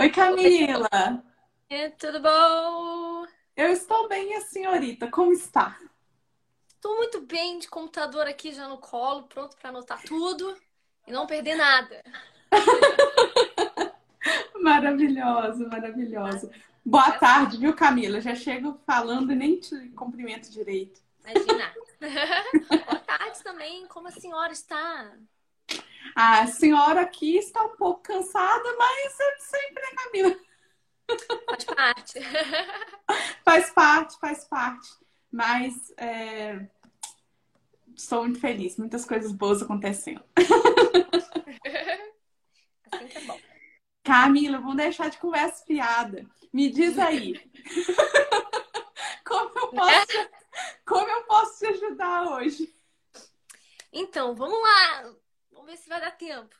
Oi, Camila. Oi, tudo bom? Eu estou bem, e a senhorita, como está? Estou muito bem de computador aqui já no colo, pronto para anotar tudo e não perder nada. maravilhoso, maravilhoso. Boa tarde, viu, Camila? Já chego falando e nem te cumprimento direito. Imagina. Boa tarde também, como a senhora está? A senhora aqui está um pouco cansada, mas é sempre, né, Camila? Faz parte. faz parte, faz parte. Mas é... estou muito feliz, muitas coisas boas acontecendo. Assim que é bom. Camila, vamos deixar de conversa fiada. Me diz aí. como, eu posso, como eu posso te ajudar hoje? Então, vamos lá. Vamos ver se vai dar tempo.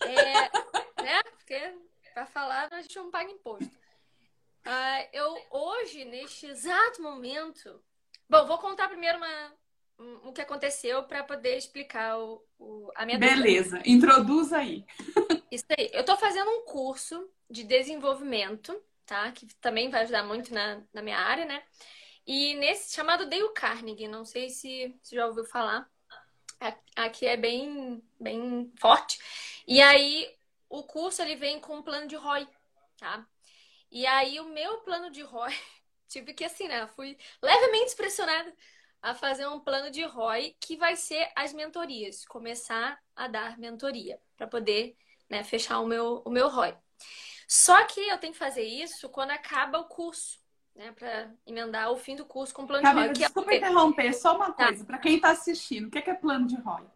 É, né? Porque para falar a gente não paga imposto. Uh, eu hoje, neste exato momento. Bom, vou contar primeiro uma, um, o que aconteceu para poder explicar o, o, a minha Beleza, dúvida. introduz aí. Isso aí. Eu estou fazendo um curso de desenvolvimento, tá? Que também vai ajudar muito na, na minha área, né? E nesse chamado Dale Carnegie, não sei se você já ouviu falar. Aqui é bem, bem forte. E aí, o curso ele vem com um plano de ROI, tá? E aí, o meu plano de ROI, tive que assim, né? Fui levemente pressionada a fazer um plano de ROI que vai ser as mentorias, começar a dar mentoria para poder né, fechar o meu, o meu ROI. Só que eu tenho que fazer isso quando acaba o curso né, para emendar o fim do curso com plano Camila, de ROI. Desculpa é... interromper, só uma tá. coisa, tá. para quem está assistindo, o que é, que é plano de ROI?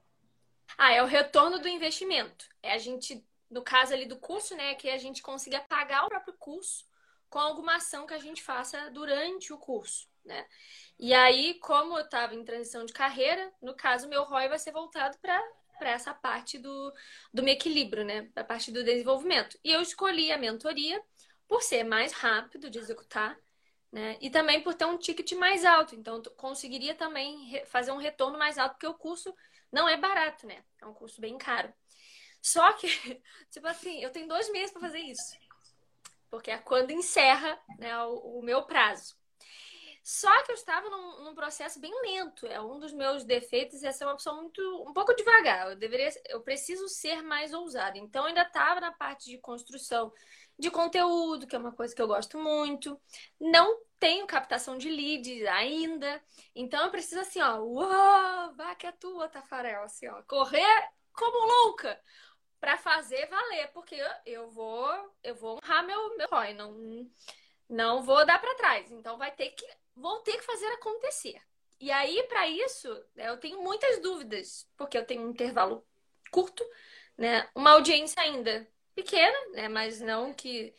Ah, é o retorno do investimento. É a gente, no caso ali do curso, né, que a gente consiga pagar o próprio curso com alguma ação que a gente faça durante o curso, né? E aí, como eu estava em transição de carreira, no caso, meu ROI vai ser voltado para para essa parte do, do meu equilíbrio, né? A parte do desenvolvimento. E eu escolhi a mentoria por ser mais rápido de executar, né? E também por ter um ticket mais alto. Então, conseguiria também fazer um retorno mais alto, porque o curso não é barato, né? É um curso bem caro. Só que, tipo assim, eu tenho dois meses para fazer isso. Porque é quando encerra né, o, o, meu prazo. Só que eu estava num, num, processo bem lento. É um dos meus defeitos é ser uma pessoa muito um pouco devagar. Eu deveria, eu preciso ser mais ousada. Então eu ainda estava na parte de construção de conteúdo, que é uma coisa que eu gosto muito. Não tenho captação de leads ainda. Então eu preciso assim, ó, vá que é tua, Tafarel, assim, ó, correr como louca para fazer valer, porque eu vou eu vou honrar meu meu ROI, não não vou dar para trás. Então vai ter que vou ter que fazer acontecer. E aí para isso, né, eu tenho muitas dúvidas, porque eu tenho um intervalo curto, né? Uma audiência ainda pequena, né? Mas não que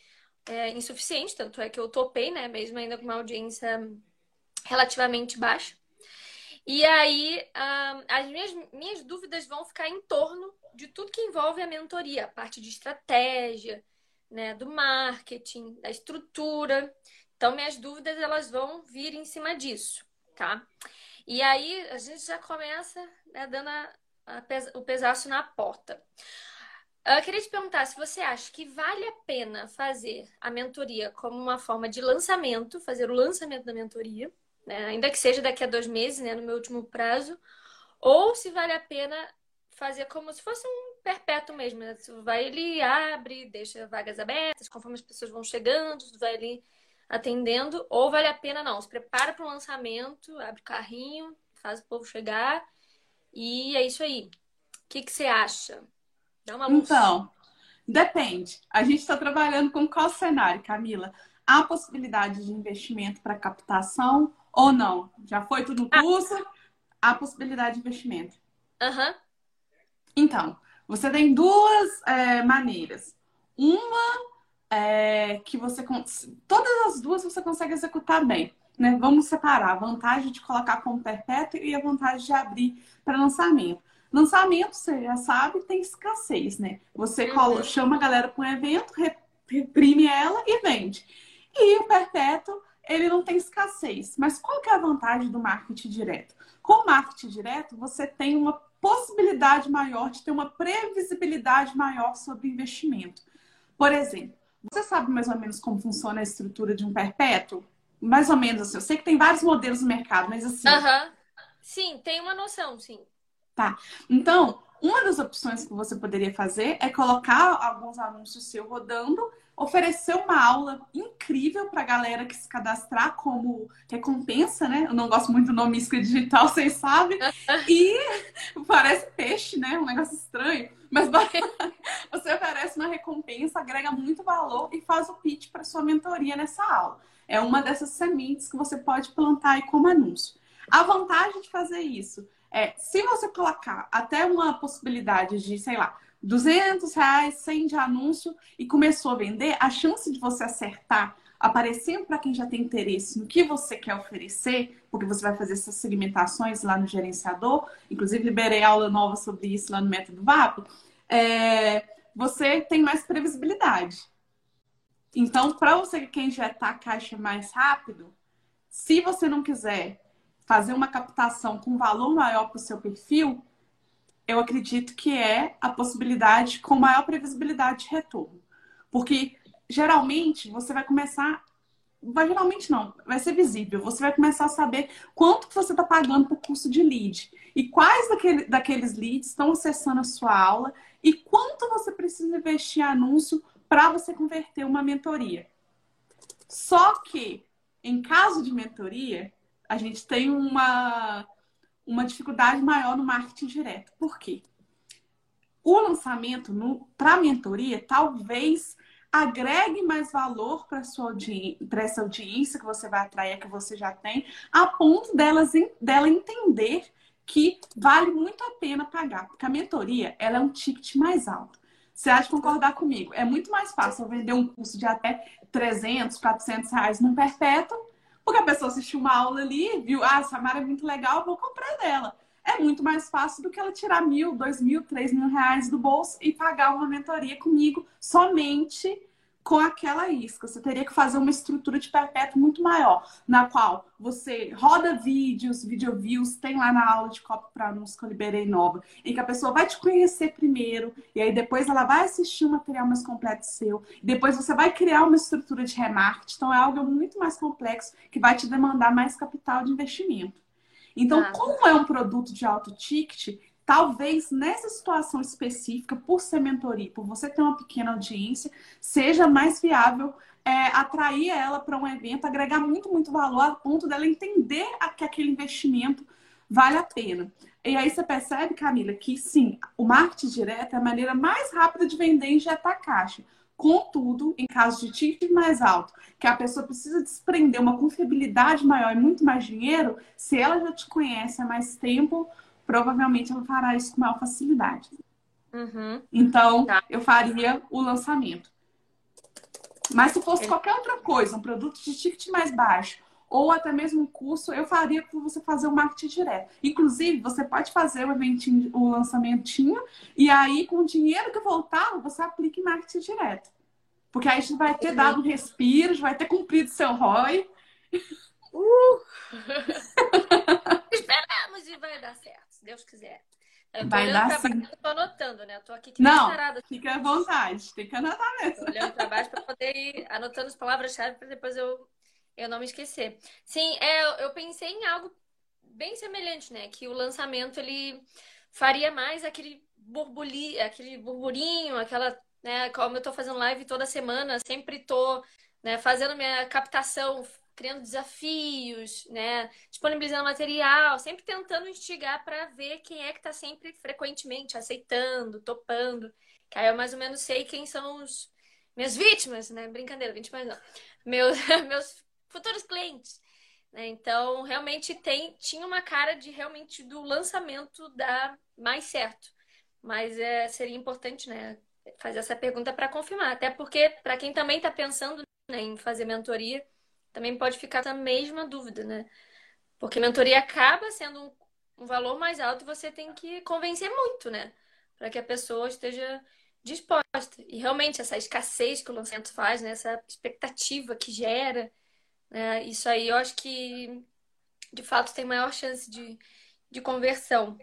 é insuficiente, tanto é que eu topei, né? Mesmo ainda com uma audiência relativamente baixa. E aí, as minhas, minhas dúvidas vão ficar em torno de tudo que envolve a mentoria, a parte de estratégia, né, do marketing, da estrutura. Então, minhas dúvidas elas vão vir em cima disso, tá? E aí, a gente já começa né, dando a, a pes o pesaço na porta. Eu queria te perguntar se você acha que vale a pena fazer a mentoria como uma forma de lançamento, fazer o lançamento da mentoria, né? ainda que seja daqui a dois meses, né, no meu último prazo, ou se vale a pena fazer como se fosse um perpétuo mesmo. Né? Vai ali, abre, deixa vagas abertas, conforme as pessoas vão chegando, vai ali atendendo, ou vale a pena não, se prepara para o lançamento, abre o carrinho, faz o povo chegar e é isso aí. O que, que você acha? Dá uma luz. Então, depende. A gente está trabalhando com qual cenário, Camila? Há possibilidade de investimento para captação ou não? Já foi tudo no ah. curso? Ah. Há possibilidade de investimento. Uhum. Então, você tem duas é, maneiras. Uma é que você. Todas as duas você consegue executar bem. Né? Vamos separar a vantagem de colocar como perpétuo e a vantagem de abrir para lançamento. Lançamento, você já sabe, tem escassez, né? Você uhum. chama a galera para um evento, reprime ela e vende. E o perpétuo, ele não tem escassez. Mas qual que é a vantagem do marketing direto? Com o marketing direto, você tem uma possibilidade maior de ter uma previsibilidade maior sobre investimento. Por exemplo, Você sabe mais ou menos como funciona a estrutura de um perpétuo? Mais ou menos assim. Eu sei que tem vários modelos no mercado, mas assim. Uhum. Sim, tem uma noção, sim. Tá. Então, uma das opções que você poderia fazer é colocar alguns anúncios seu rodando, oferecer uma aula incrível para a galera que se cadastrar como recompensa, né? Eu não gosto muito do nome isca digital, vocês sabem. E parece peixe, né? Um negócio estranho. Mas você oferece uma recompensa, agrega muito valor e faz o pitch para sua mentoria nessa aula. É uma dessas sementes que você pode plantar aí como anúncio. A vantagem de fazer isso é, se você colocar até uma possibilidade de, sei lá, 200 reais, 100 de anúncio e começou a vender, a chance de você acertar aparecendo para quem já tem interesse no que você quer oferecer, porque você vai fazer essas segmentações lá no gerenciador, inclusive liberei aula nova sobre isso lá no Método VAP, é, você tem mais previsibilidade. Então, para você quer injetar a caixa mais rápido, se você não quiser fazer uma captação com valor maior para o seu perfil, eu acredito que é a possibilidade com maior previsibilidade de retorno. Porque geralmente você vai começar. Vai, geralmente não, vai ser visível. Você vai começar a saber quanto que você está pagando por custo de lead. E quais daquele, daqueles leads estão acessando a sua aula e quanto você precisa investir em anúncio para você converter uma mentoria. Só que, em caso de mentoria, a gente tem uma, uma dificuldade maior no marketing direto. Por quê? O lançamento para a mentoria talvez agregue mais valor para essa audiência que você vai atrair, que você já tem, a ponto delas, dela entender que vale muito a pena pagar. Porque a mentoria ela é um ticket mais alto. Você acha concordar comigo? É muito mais fácil eu vender um curso de até 300, 400 reais num perpétuo porque a pessoa assistiu uma aula ali, viu, ah, essa Mara é muito legal, vou comprar dela. É muito mais fácil do que ela tirar mil, dois mil, três mil reais do bolso e pagar uma mentoria comigo somente com aquela isca. Você teria que fazer uma estrutura de perpétuo muito maior, na qual você roda vídeos, video views, tem lá na aula de copy para anúncio que eu liberei nova, em que a pessoa vai te conhecer primeiro, e aí depois ela vai assistir um material mais completo seu, depois você vai criar uma estrutura de remarketing, então é algo muito mais complexo que vai te demandar mais capital de investimento. Então, ah. como é um produto de alto ticket, talvez nessa situação específica, por ser mentoria, por você ter uma pequena audiência, seja mais viável é, atrair ela para um evento, agregar muito, muito valor a ponto dela entender que aquele investimento vale a pena. E aí você percebe, Camila, que sim, o marketing direto é a maneira mais rápida de vender e injetar caixa. Contudo, em caso de ticket mais alto, que a pessoa precisa desprender uma confiabilidade maior e muito mais dinheiro, se ela já te conhece há mais tempo, provavelmente ela fará isso com maior facilidade. Uhum. Então, tá. eu faria o lançamento. Mas se fosse qualquer outra coisa, um produto de ticket mais baixo, ou até mesmo um curso, eu faria para você fazer o um marketing direto. Inclusive, você pode fazer o eventinho, o lançamentinho, e aí, com o dinheiro que voltar, você aplica em marketing direto. Porque aí a gente vai ter dado um respiro, vai ter cumprido seu ROI. Uh! Esperamos e vai dar certo se Deus quiser. Eu Vai dar sim. Eu tô anotando, né? Eu tô aqui Não, fica à vontade. Tem que anotar mesmo. Tô olhando para baixo para poder ir anotando as palavras-chave para depois eu, eu não me esquecer. Sim, é, eu pensei em algo bem semelhante, né? Que o lançamento, ele faria mais aquele burbuli, aquele burburinho, aquela, né? Como eu tô fazendo live toda semana, sempre tô né, fazendo minha captação, criando desafios, né? Disponibilizando material, sempre tentando instigar para ver quem é que está sempre frequentemente aceitando, topando. Que aí eu mais ou menos sei quem são os minhas vítimas, né? Brincadeira, vítimas não. Meus, meus futuros clientes. Né? Então, realmente tem, tinha uma cara de realmente do lançamento dar mais certo. Mas é, seria importante, né? Fazer essa pergunta para confirmar. Até porque, para quem também está pensando né, em fazer mentoria, também pode ficar na mesma dúvida, né? Porque mentoria acaba sendo um, um valor mais alto e você tem que convencer muito, né? Para que a pessoa esteja disposta. E realmente, essa escassez que o lançamento faz, né? essa expectativa que gera, né? isso aí eu acho que de fato tem maior chance de, de conversão.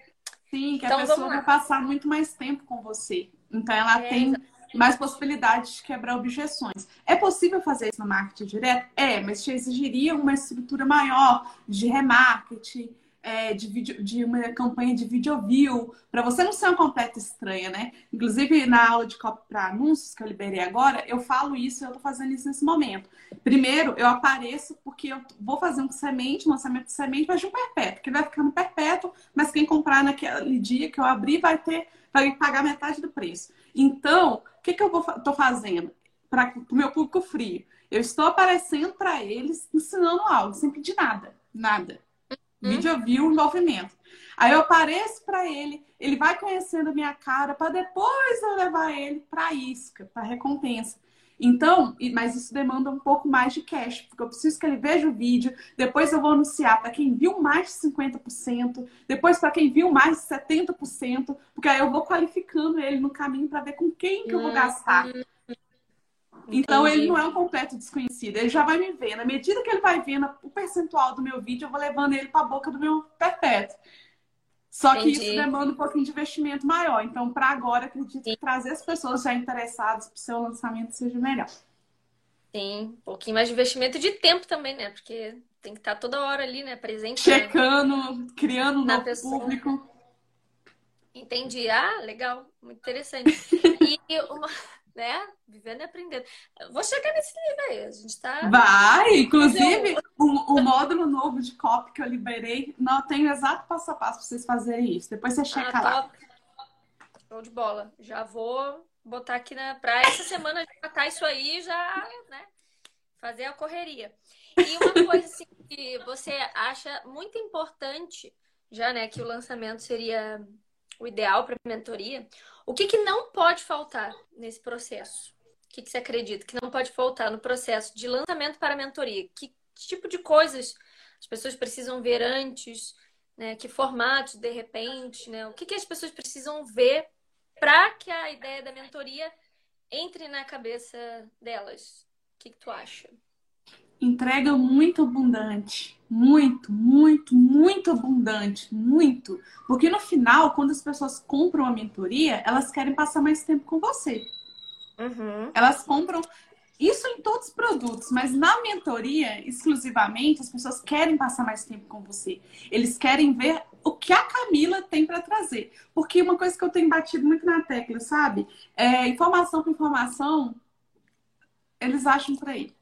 Sim, que então, a pessoa vai passar muito mais tempo com você. Então ela é, tem mais possibilidade de quebrar objeções. É possível fazer isso no marketing direto? É, mas te exigiria uma estrutura maior de remarketing, é, de, vídeo, de uma campanha de video view, para você não ser uma completa estranha, né? Inclusive, na aula de copy para anúncios que eu liberei agora, eu falo isso e eu tô fazendo isso nesse momento. Primeiro, eu apareço porque eu vou fazer um semente, um lançamento de semente, mas de um perpétuo, que vai ficar no perpétuo, mas quem comprar naquele dia que eu abrir vai ter, vai pagar metade do preço. Então, o que, que eu tô fazendo para o meu público frio? Eu estou aparecendo para eles ensinando algo, sem pedir nada, nada. Hum? Vídeo view, envolvimento. Aí eu apareço para ele, ele vai conhecendo a minha cara para depois eu levar ele para isca, para recompensa. Então, mas isso demanda um pouco mais de cash, porque eu preciso que ele veja o vídeo, depois eu vou anunciar para quem viu mais de 50%, depois para quem viu mais de 70%, porque aí eu vou qualificando ele no caminho para ver com quem que eu vou gastar. Hum. Então Entendi. ele não é um completo desconhecido. Ele já vai me ver. Na medida que ele vai vendo o percentual do meu vídeo, eu vou levando ele para a boca do meu perpétuo. Só Entendi. que isso demanda um pouquinho de investimento maior. Então, para agora, acredito que trazer as pessoas já interessadas para o seu lançamento seja melhor. Sim, um pouquinho mais de investimento e de tempo também, né? Porque tem que estar toda hora ali, né? Presente. Checando, né? criando um novo pessoa. público. Entendi. Ah, legal. Muito interessante. e uma né? Vivendo e aprendendo. vou chegar nesse nível aí. A gente tá. Vai! Inclusive, o, o módulo novo de copy que eu liberei, não tem o exato passo a passo para vocês fazerem isso. Depois você checa ah, lá. Show de bola. Já vou botar aqui na praia essa semana já matar isso aí já, né? Fazer a correria. E uma coisa assim, que você acha muito importante, já, né, que o lançamento seria o ideal para mentoria. O que, que não pode faltar nesse processo? O que, que você acredita que não pode faltar no processo de lançamento para mentoria? Que tipo de coisas as pessoas precisam ver antes? Né? Que formatos, de repente? Né? O que, que as pessoas precisam ver para que a ideia da mentoria entre na cabeça delas? O que, que tu acha? Entrega muito abundante. Muito, muito, muito abundante. Muito. Porque no final, quando as pessoas compram a mentoria, elas querem passar mais tempo com você. Uhum. Elas compram isso em todos os produtos, mas na mentoria, exclusivamente, as pessoas querem passar mais tempo com você. Eles querem ver o que a Camila tem para trazer. Porque uma coisa que eu tenho batido muito na tecla, sabe? É informação por informação, eles acham por aí.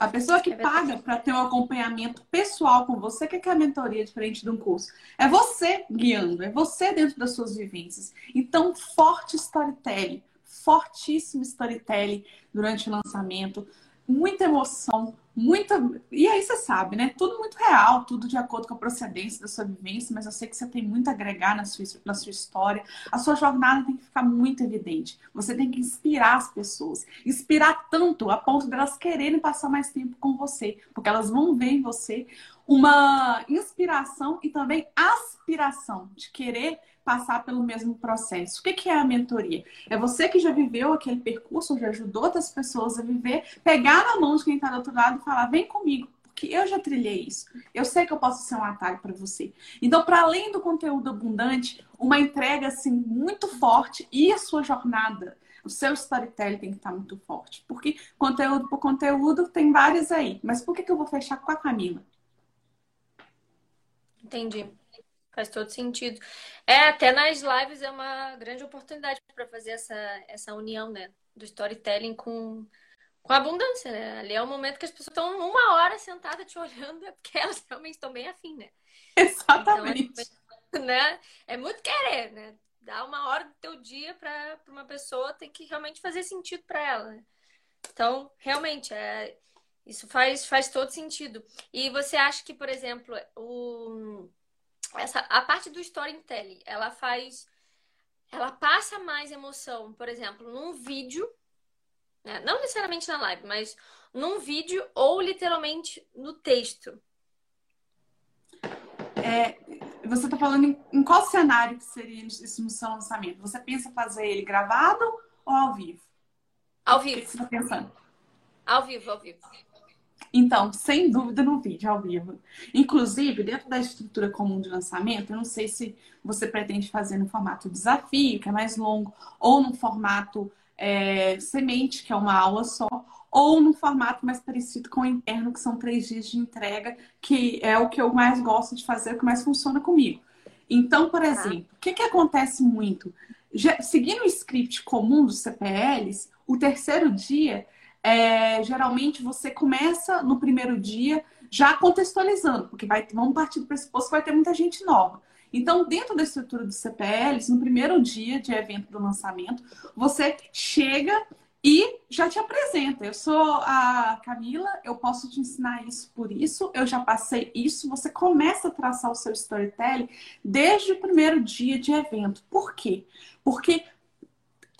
A pessoa que é paga para ter um acompanhamento pessoal com você, que é a mentoria diferente de um curso? É você guiando, é você dentro das suas vivências. Então, forte storytelling, fortíssimo storytelling durante o lançamento, muita emoção, muita. E aí você sabe, né? Tudo muito real, tudo de acordo com a procedência da sua vivência, mas eu sei que você tem muito a agregar na sua, na sua história. A sua jornada tem que ficar muito evidente. Você tem que inspirar as pessoas. Inspirar tanto a ponto delas quererem passar mais tempo com você, porque elas vão ver em você uma inspiração e também aspiração de querer passar pelo mesmo processo. O que é a mentoria? É você que já viveu aquele percurso, já ajudou outras pessoas a viver, pegar na mão de quem está do outro lado e falar: vem comigo, porque eu já trilhei isso. Eu sei que eu posso ser um atalho para você. Então, para além do conteúdo abundante, uma entrega assim muito forte e a sua jornada. O seu storytelling tem que estar tá muito forte. Porque conteúdo por conteúdo tem vários aí. Mas por que, que eu vou fechar com a Camila? Entendi. Faz todo sentido. É, até nas lives é uma grande oportunidade para fazer essa, essa união, né? Do storytelling com, com a abundância, né? Ali é o momento que as pessoas estão uma hora sentadas te olhando, é porque elas realmente estão bem afim, né? Exatamente. Então, né? É muito querer, né? Dar uma hora do teu dia para uma pessoa tem que realmente fazer sentido para ela. Né? Então, realmente, é, isso faz, faz todo sentido. E você acha que, por exemplo, o essa a parte do storytelling, ela faz ela passa mais emoção, por exemplo, num vídeo, né? não necessariamente na live, mas num vídeo ou literalmente no texto. É, você está falando em, em, qual cenário que seria esse no seu lançamento? Você pensa fazer ele gravado ou ao vivo? Ao vivo. O que você está pensando? Ao vivo, ao vivo. Então, sem dúvida, no vídeo ao vivo. Inclusive, dentro da estrutura comum de lançamento, eu não sei se você pretende fazer no formato desafio, que é mais longo, ou no formato é, semente, que é uma aula só, ou num formato mais parecido com o interno, que são três dias de entrega, que é o que eu mais gosto de fazer, o que mais funciona comigo. Então, por tá. exemplo, o que, que acontece muito? Já, seguindo o script comum dos CPLs, o terceiro dia, é, geralmente você começa no primeiro dia já contextualizando, porque vai, vamos partir do pressuposto que vai ter muita gente nova. Então, dentro da estrutura dos CPLs, no primeiro dia de evento do lançamento, você chega e já te apresenta. Eu sou a Camila, eu posso te ensinar isso por isso, eu já passei isso. Você começa a traçar o seu storytelling desde o primeiro dia de evento. Por quê? Porque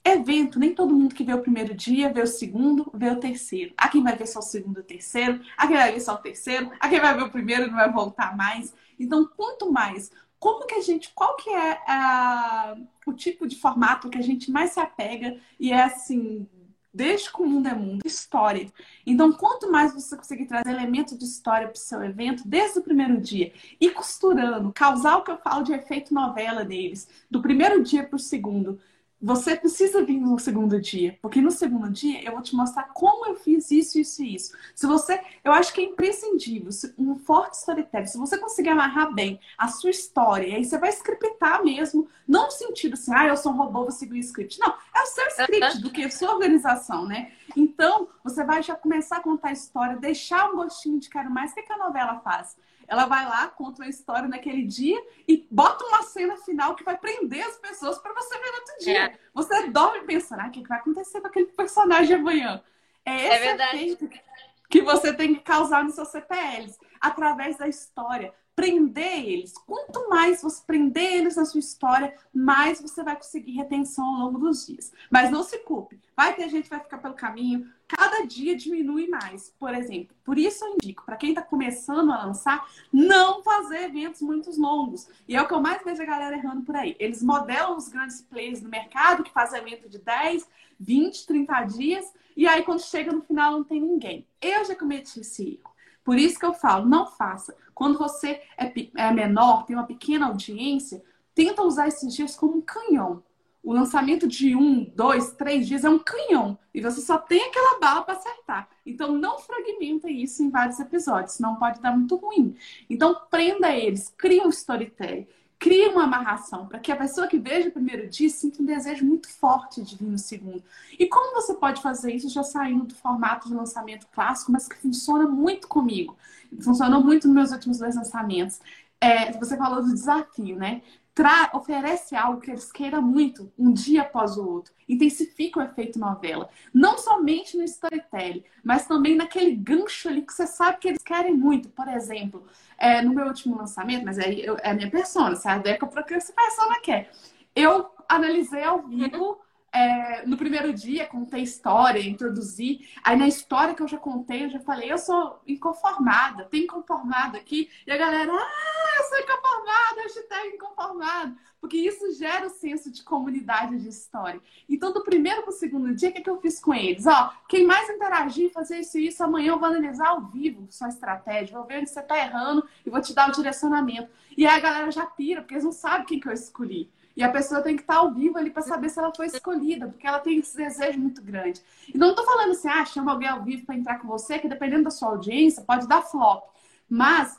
evento, nem todo mundo que vê o primeiro dia vê o segundo, vê o terceiro. Há quem vai ver só o segundo e o terceiro, há quem vai ver só o terceiro, há quem vai ver o primeiro não vai voltar mais. Então, quanto mais como que a gente, qual que é a, o tipo de formato que a gente mais se apega e é assim, desde que o mundo é mundo, história. Então, quanto mais você conseguir trazer elementos de história para o seu evento, desde o primeiro dia, e costurando, causar o que eu falo de efeito novela deles, do primeiro dia para o segundo, você precisa vir no segundo dia, porque no segundo dia eu vou te mostrar como eu fiz isso, isso e isso. Se você, eu acho que é imprescindível, um forte storytelling, se você conseguir amarrar bem a sua história, aí você vai scriptar mesmo, não no sentido assim, ah, eu sou um robô, vou seguir o script. Não, é o seu script do que a sua organização, né? Então, você vai já começar a contar a história, deixar um gostinho de quero mais. O que, que a novela faz? Ela vai lá, conta uma história naquele dia e bota uma cena final que vai prender as pessoas para você ver no outro dia. É. Você dorme pensando, ah, o que vai acontecer com aquele personagem amanhã? É, esse é efeito que você tem que causar nos seus CPLs, através da história prender eles. Quanto mais você prender eles na sua história, mais você vai conseguir retenção ao longo dos dias. Mas não se culpe. Vai ter gente que vai ficar pelo caminho. Cada dia diminui mais. Por exemplo, por isso eu indico, para quem está começando a lançar, não fazer eventos muito longos. E é o que eu mais vejo a galera errando por aí. Eles modelam os grandes players no mercado que fazem evento de 10, 20, 30 dias. E aí, quando chega no final, não tem ninguém. Eu já cometi esse erro. Por isso que eu falo, não faça. Quando você é, é menor, tem uma pequena audiência, tenta usar esses dias como um canhão. O lançamento de um, dois, três dias é um canhão. E você só tem aquela bala para acertar. Então não fragmenta isso em vários episódios, senão pode dar muito ruim. Então prenda eles, cria um storytelling cria uma amarração para que a pessoa que veja o primeiro dia sinta um desejo muito forte de vir no segundo. E como você pode fazer isso já saindo do formato de lançamento clássico, mas que funciona muito comigo? Funcionou muito nos meus últimos dois lançamentos. É, você falou do desafio, né? Tra oferece algo que eles queiram muito, um dia após o outro. Intensifica o efeito novela. Não somente no storytelling, mas também naquele gancho ali que você sabe que eles querem muito. Por exemplo, é, no meu último lançamento, mas aí eu, é a minha persona, sabe? É o que essa persona quer. Eu analisei ao vivo é, no primeiro dia, contei história, introduzi. Aí na história que eu já contei, eu já falei, eu sou inconformada, tem inconformada aqui. E a galera, ah, eu sou inconformada, hashtag inconformado. Porque isso gera o senso de comunidade de história. Então, do primeiro para o segundo dia, o que, é que eu fiz com eles? Ó, quem mais interagir, fazer isso e isso, amanhã eu vou analisar ao vivo sua estratégia, vou ver onde você está errando e vou te dar o direcionamento. E aí a galera já pira, porque eles não sabem quem que eu escolhi. E a pessoa tem que estar ao vivo ali para saber se ela foi escolhida, porque ela tem esse desejo muito grande. E não estou falando assim, ah, chama alguém ao vivo para entrar com você, que dependendo da sua audiência, pode dar flop. Mas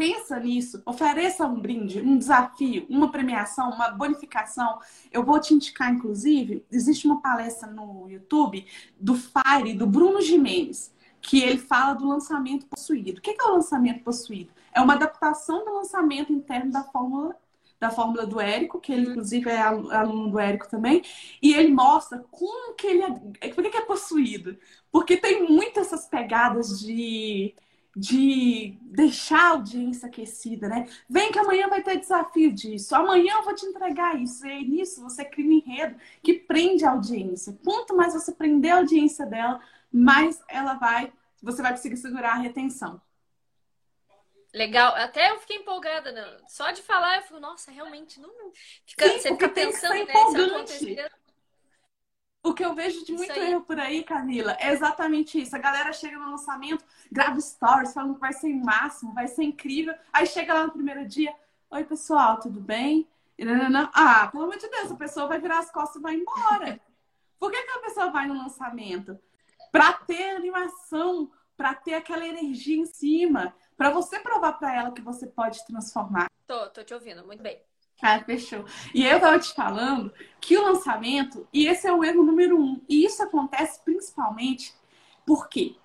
pensa nisso, ofereça um brinde, um desafio, uma premiação, uma bonificação. Eu vou te indicar, inclusive, existe uma palestra no YouTube do Fire, do Bruno Jimenez, que ele fala do lançamento possuído. O que é o lançamento possuído? É uma adaptação do lançamento interno da Fórmula da fórmula do Érico, que ele, inclusive, é aluno do Érico também, e ele mostra como que ele é. Por que é possuído? Porque tem muitas essas pegadas de de deixar a audiência aquecida, né? Vem que amanhã vai ter desafio disso, amanhã eu vou te entregar isso. E nisso você cria um enredo que prende a audiência. Quanto mais você prender a audiência dela, mais ela vai, você vai conseguir segurar a retenção. Legal, até eu fiquei empolgada, né? só de falar, eu fico, nossa, realmente não. Fica, Sim, você fica pensando, né? O que eu vejo de muito erro por aí, Camila, é exatamente isso. A galera chega no lançamento, grava stories, falando que vai ser máximo, vai ser incrível. Aí chega lá no primeiro dia, oi pessoal, tudo bem? Ah, pelo amor de Deus, a pessoa vai virar as costas e vai embora. Por que, que a pessoa vai no lançamento? Para ter animação, para ter aquela energia em cima, para você provar para ela que você pode transformar. Tô, tô te ouvindo, muito bem. Ah, fechou. E eu tava te falando que o lançamento, e esse é o erro número um, e isso acontece principalmente porque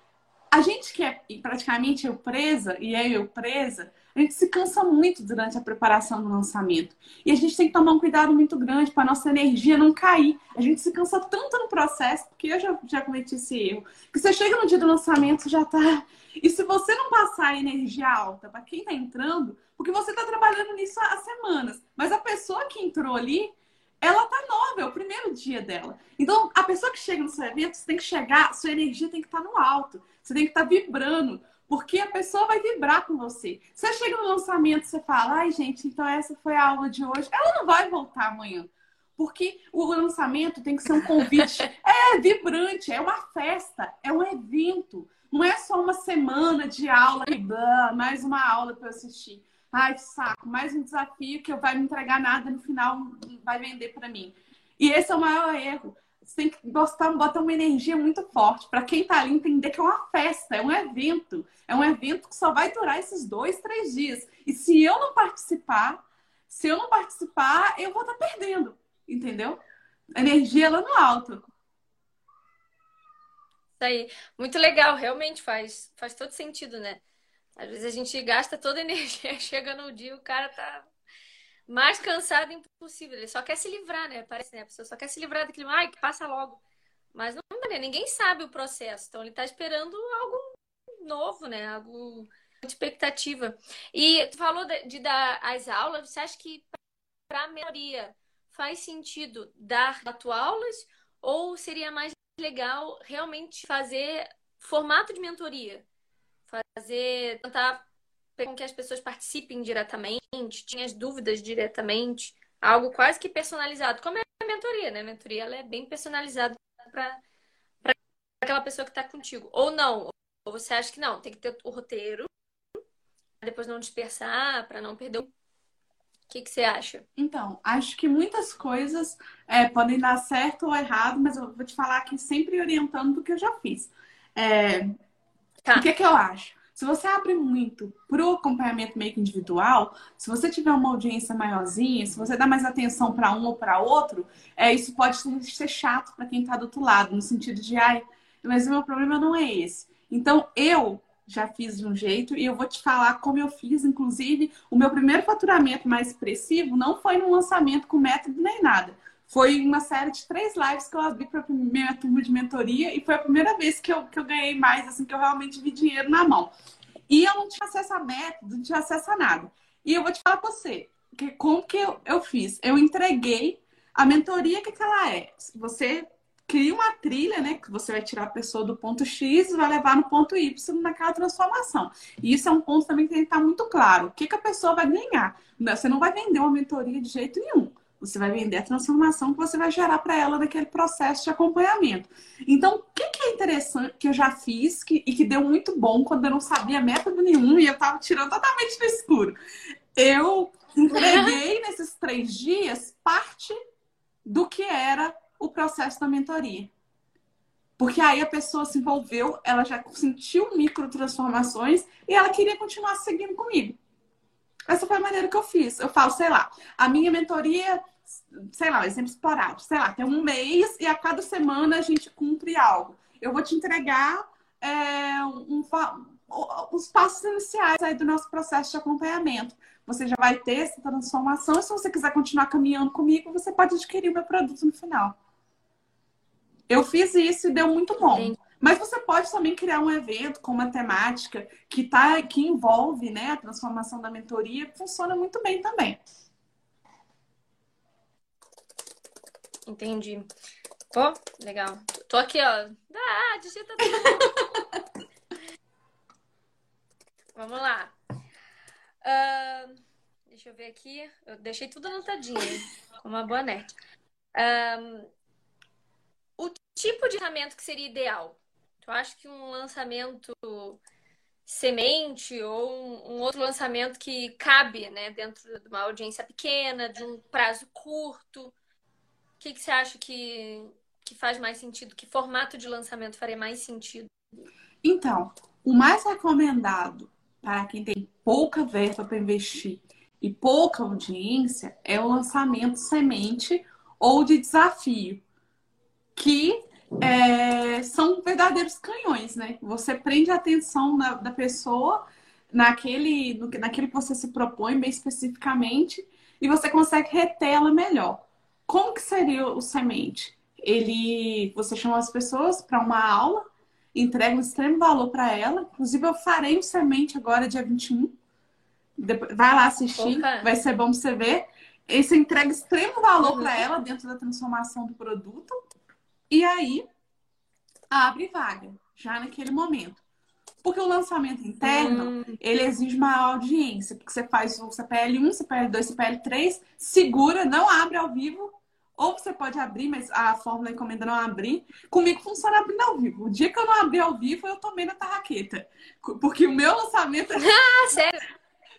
a gente que é praticamente eu presa, e é eu presa, a gente se cansa muito durante a preparação do lançamento. E a gente tem que tomar um cuidado muito grande para a nossa energia não cair. A gente se cansa tanto no processo, porque eu já, já cometi esse erro, que você chega no dia do lançamento já tá. E se você não passar a energia alta para quem está entrando, porque você está trabalhando nisso há semanas, mas a pessoa que entrou ali, ela tá nova, é o primeiro dia dela. Então, a pessoa que chega no seu evento, você tem que chegar, sua energia tem que estar tá no alto, você tem que estar tá vibrando. Porque a pessoa vai vibrar com você. Você chega no lançamento e você fala, ai, gente, então essa foi a aula de hoje. Ela não vai voltar amanhã. Porque o lançamento tem que ser um convite. é vibrante, é uma festa, é um evento. Não é só uma semana de aula e blá, mais uma aula para eu assistir. Ai, saco, mais um desafio que eu vai me entregar nada no final, vai vender para mim. E esse é o maior erro. Você tem que botar, botar uma energia muito forte para quem está ali entender que é uma festa, é um evento. É um evento que só vai durar esses dois, três dias. E se eu não participar, se eu não participar, eu vou estar tá perdendo. Entendeu? energia lá no alto. Isso aí. Muito legal, realmente faz, faz todo sentido, né? Às vezes a gente gasta toda a energia, chega no dia, o cara tá mais cansado impossível. Ele só quer se livrar, né? Parece, né? A pessoa só quer se livrar daquele, ai, que passa logo. Mas não, né? ninguém sabe o processo. Então ele está esperando algo novo, né? Algo de expectativa. E tu falou de, de dar as aulas, você acha que para a mentoria faz sentido dar aulas ou seria mais legal realmente fazer formato de mentoria? Fazer, tentar com que as pessoas participem diretamente, tinha as dúvidas diretamente, algo quase que personalizado, como é a mentoria, né? A mentoria ela é bem personalizada para aquela pessoa que está contigo. Ou não, ou você acha que não, tem que ter o roteiro, depois não dispersar, para não perder o. O que, que você acha? Então, acho que muitas coisas é, podem dar certo ou errado, mas eu vou te falar aqui sempre orientando do que eu já fiz. É, tá. O que, que eu acho? Se você abre muito para o acompanhamento meio que individual, se você tiver uma audiência maiorzinha, se você dá mais atenção para um ou para outro, é, isso pode ser chato para quem está do outro lado, no sentido de, ai, mas o meu problema não é esse. Então, eu já fiz de um jeito e eu vou te falar como eu fiz. Inclusive, o meu primeiro faturamento mais expressivo não foi no lançamento com método nem nada. Foi uma série de três lives que eu abri para a minha turma de mentoria e foi a primeira vez que eu, que eu ganhei mais, assim, que eu realmente vi dinheiro na mão. E eu não tinha acesso a método, não tinha acesso a nada. E eu vou te falar para você, que, como que eu, eu fiz? Eu entreguei a mentoria, que, que ela é? Você cria uma trilha, né? Que você vai tirar a pessoa do ponto X e vai levar no ponto Y naquela transformação. E isso é um ponto também que tem que estar muito claro. O que, que a pessoa vai ganhar? Você não vai vender uma mentoria de jeito nenhum. Você vai vender a transformação que você vai gerar para ela naquele processo de acompanhamento. Então, o que, que, é interessante que eu já fiz que, e que deu muito bom quando eu não sabia método nenhum e eu estava tirando totalmente no escuro? Eu entreguei nesses três dias parte do que era o processo da mentoria. Porque aí a pessoa se envolveu, ela já sentiu micro transformações e ela queria continuar seguindo comigo. Essa foi a maneira que eu fiz. Eu falo, sei lá, a minha mentoria, sei lá, um exemplo explorado, sei lá, tem um mês e a cada semana a gente cumpre algo. Eu vou te entregar é, um, os passos iniciais aí do nosso processo de acompanhamento. Você já vai ter essa transformação e se você quiser continuar caminhando comigo, você pode adquirir o meu produto no final. Eu fiz isso e deu muito bom. Sim. Mas você pode também criar um evento com uma temática que, tá, que envolve né, a transformação da mentoria, funciona muito bem também. Entendi. Pô, legal. Tô aqui, ó. Ah, digita tudo. Vamos lá. Uh, deixa eu ver aqui. Eu deixei tudo anotadinho, como uma boa net. Um, o tipo de lançamento que seria ideal? Tu acha que um lançamento semente ou um, outro lançamento que cabe né, dentro de uma audiência pequena, de um prazo curto? O que, que você acha que, que faz mais sentido? Que formato de lançamento faria mais sentido? Então, o mais recomendado para quem tem pouca verba para investir e pouca audiência é o lançamento semente ou de desafio, que é, são verdadeiros canhões, né? Você prende a atenção da, da pessoa naquele, no, naquele que você se propõe bem especificamente e você consegue reter ela melhor. Como que seria o semente? Ele, você chama as pessoas para uma aula, entrega um extremo valor para ela. Inclusive, eu farei o semente agora, dia 21. Vai lá assistir, Opa. vai ser bom você ver. Esse entrega extremo valor uhum. para ela dentro da transformação do produto. E aí, abre vaga, já naquele momento. Porque o lançamento interno, hum. ele exige maior audiência. Porque você faz o CPL1, CPL2, CPL3, segura, não abre ao vivo. Ou você pode abrir, mas a fórmula encomenda não abrir. Comigo funciona abrindo ao vivo. O dia que eu não abri ao vivo, eu tomei na tarraqueta. Porque o meu lançamento... Ah, sério?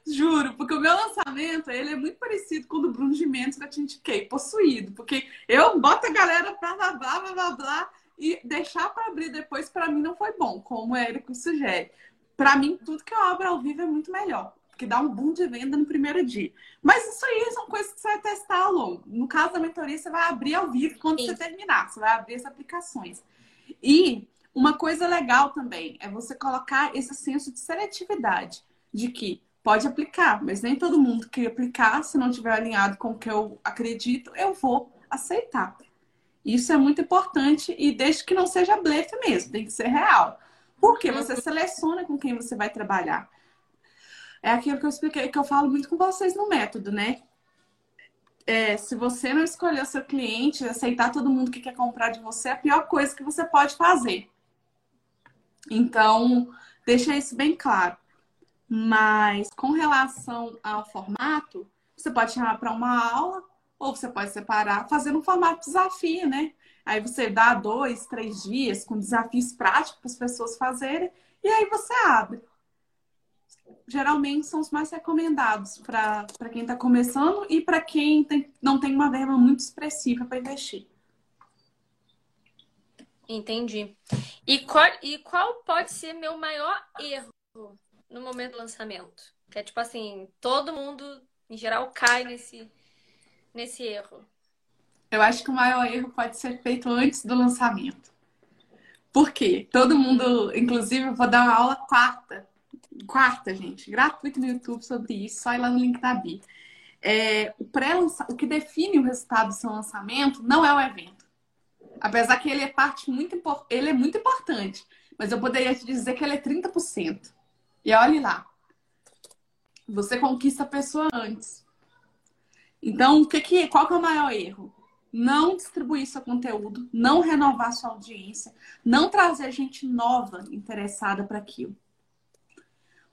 Juro, porque o meu lançamento, ele é muito parecido com o do Bruno Gimenez que eu te indiquei, possuído. Porque eu boto a galera pra blá, blá, blá, blá, blá e deixar para abrir depois, para mim, não foi bom, como o Érico sugere. Para mim, tudo que eu abro ao vivo é muito melhor, porque dá um boom de venda no primeiro dia. Mas isso aí são coisas que você vai testar ao longo. No caso da mentoria, você vai abrir ao vivo quando Sim. você terminar, você vai abrir as aplicações. E uma coisa legal também é você colocar esse senso de seletividade, de que pode aplicar, mas nem todo mundo que aplicar, se não tiver alinhado com o que eu acredito, eu vou aceitar. Isso é muito importante e desde que não seja blefe mesmo, tem que ser real. Porque você uhum. seleciona com quem você vai trabalhar. É aquilo que eu expliquei, que eu falo muito com vocês no método, né? É, se você não escolher o seu cliente, aceitar todo mundo que quer comprar de você, é a pior coisa que você pode fazer. Então, deixa isso bem claro. Mas com relação ao formato, você pode chamar para uma aula, ou você pode separar, fazendo um formato desafio, né? Aí você dá dois, três dias com desafios práticos para as pessoas fazerem, e aí você abre. Geralmente são os mais recomendados para quem está começando e para quem tem, não tem uma verba muito expressiva para investir. Entendi. E qual, e qual pode ser meu maior erro no momento do lançamento? Que é tipo assim, todo mundo, em geral, cai nesse, nesse erro? Eu acho que o maior erro pode ser feito antes do lançamento. Por quê? Todo mundo, inclusive, eu vou dar uma aula quarta, quarta, gente, gratuito no YouTube sobre isso, só ir lá no link da Bi. É, o, o que define o resultado do seu lançamento não é o evento. Apesar que ele é parte muito ele é muito importante, mas eu poderia te dizer que ele é 30%. E olhe lá. Você conquista a pessoa antes. Então, o que que, qual que é o maior erro? Não distribuir seu conteúdo, não renovar sua audiência, não trazer gente nova interessada para aquilo.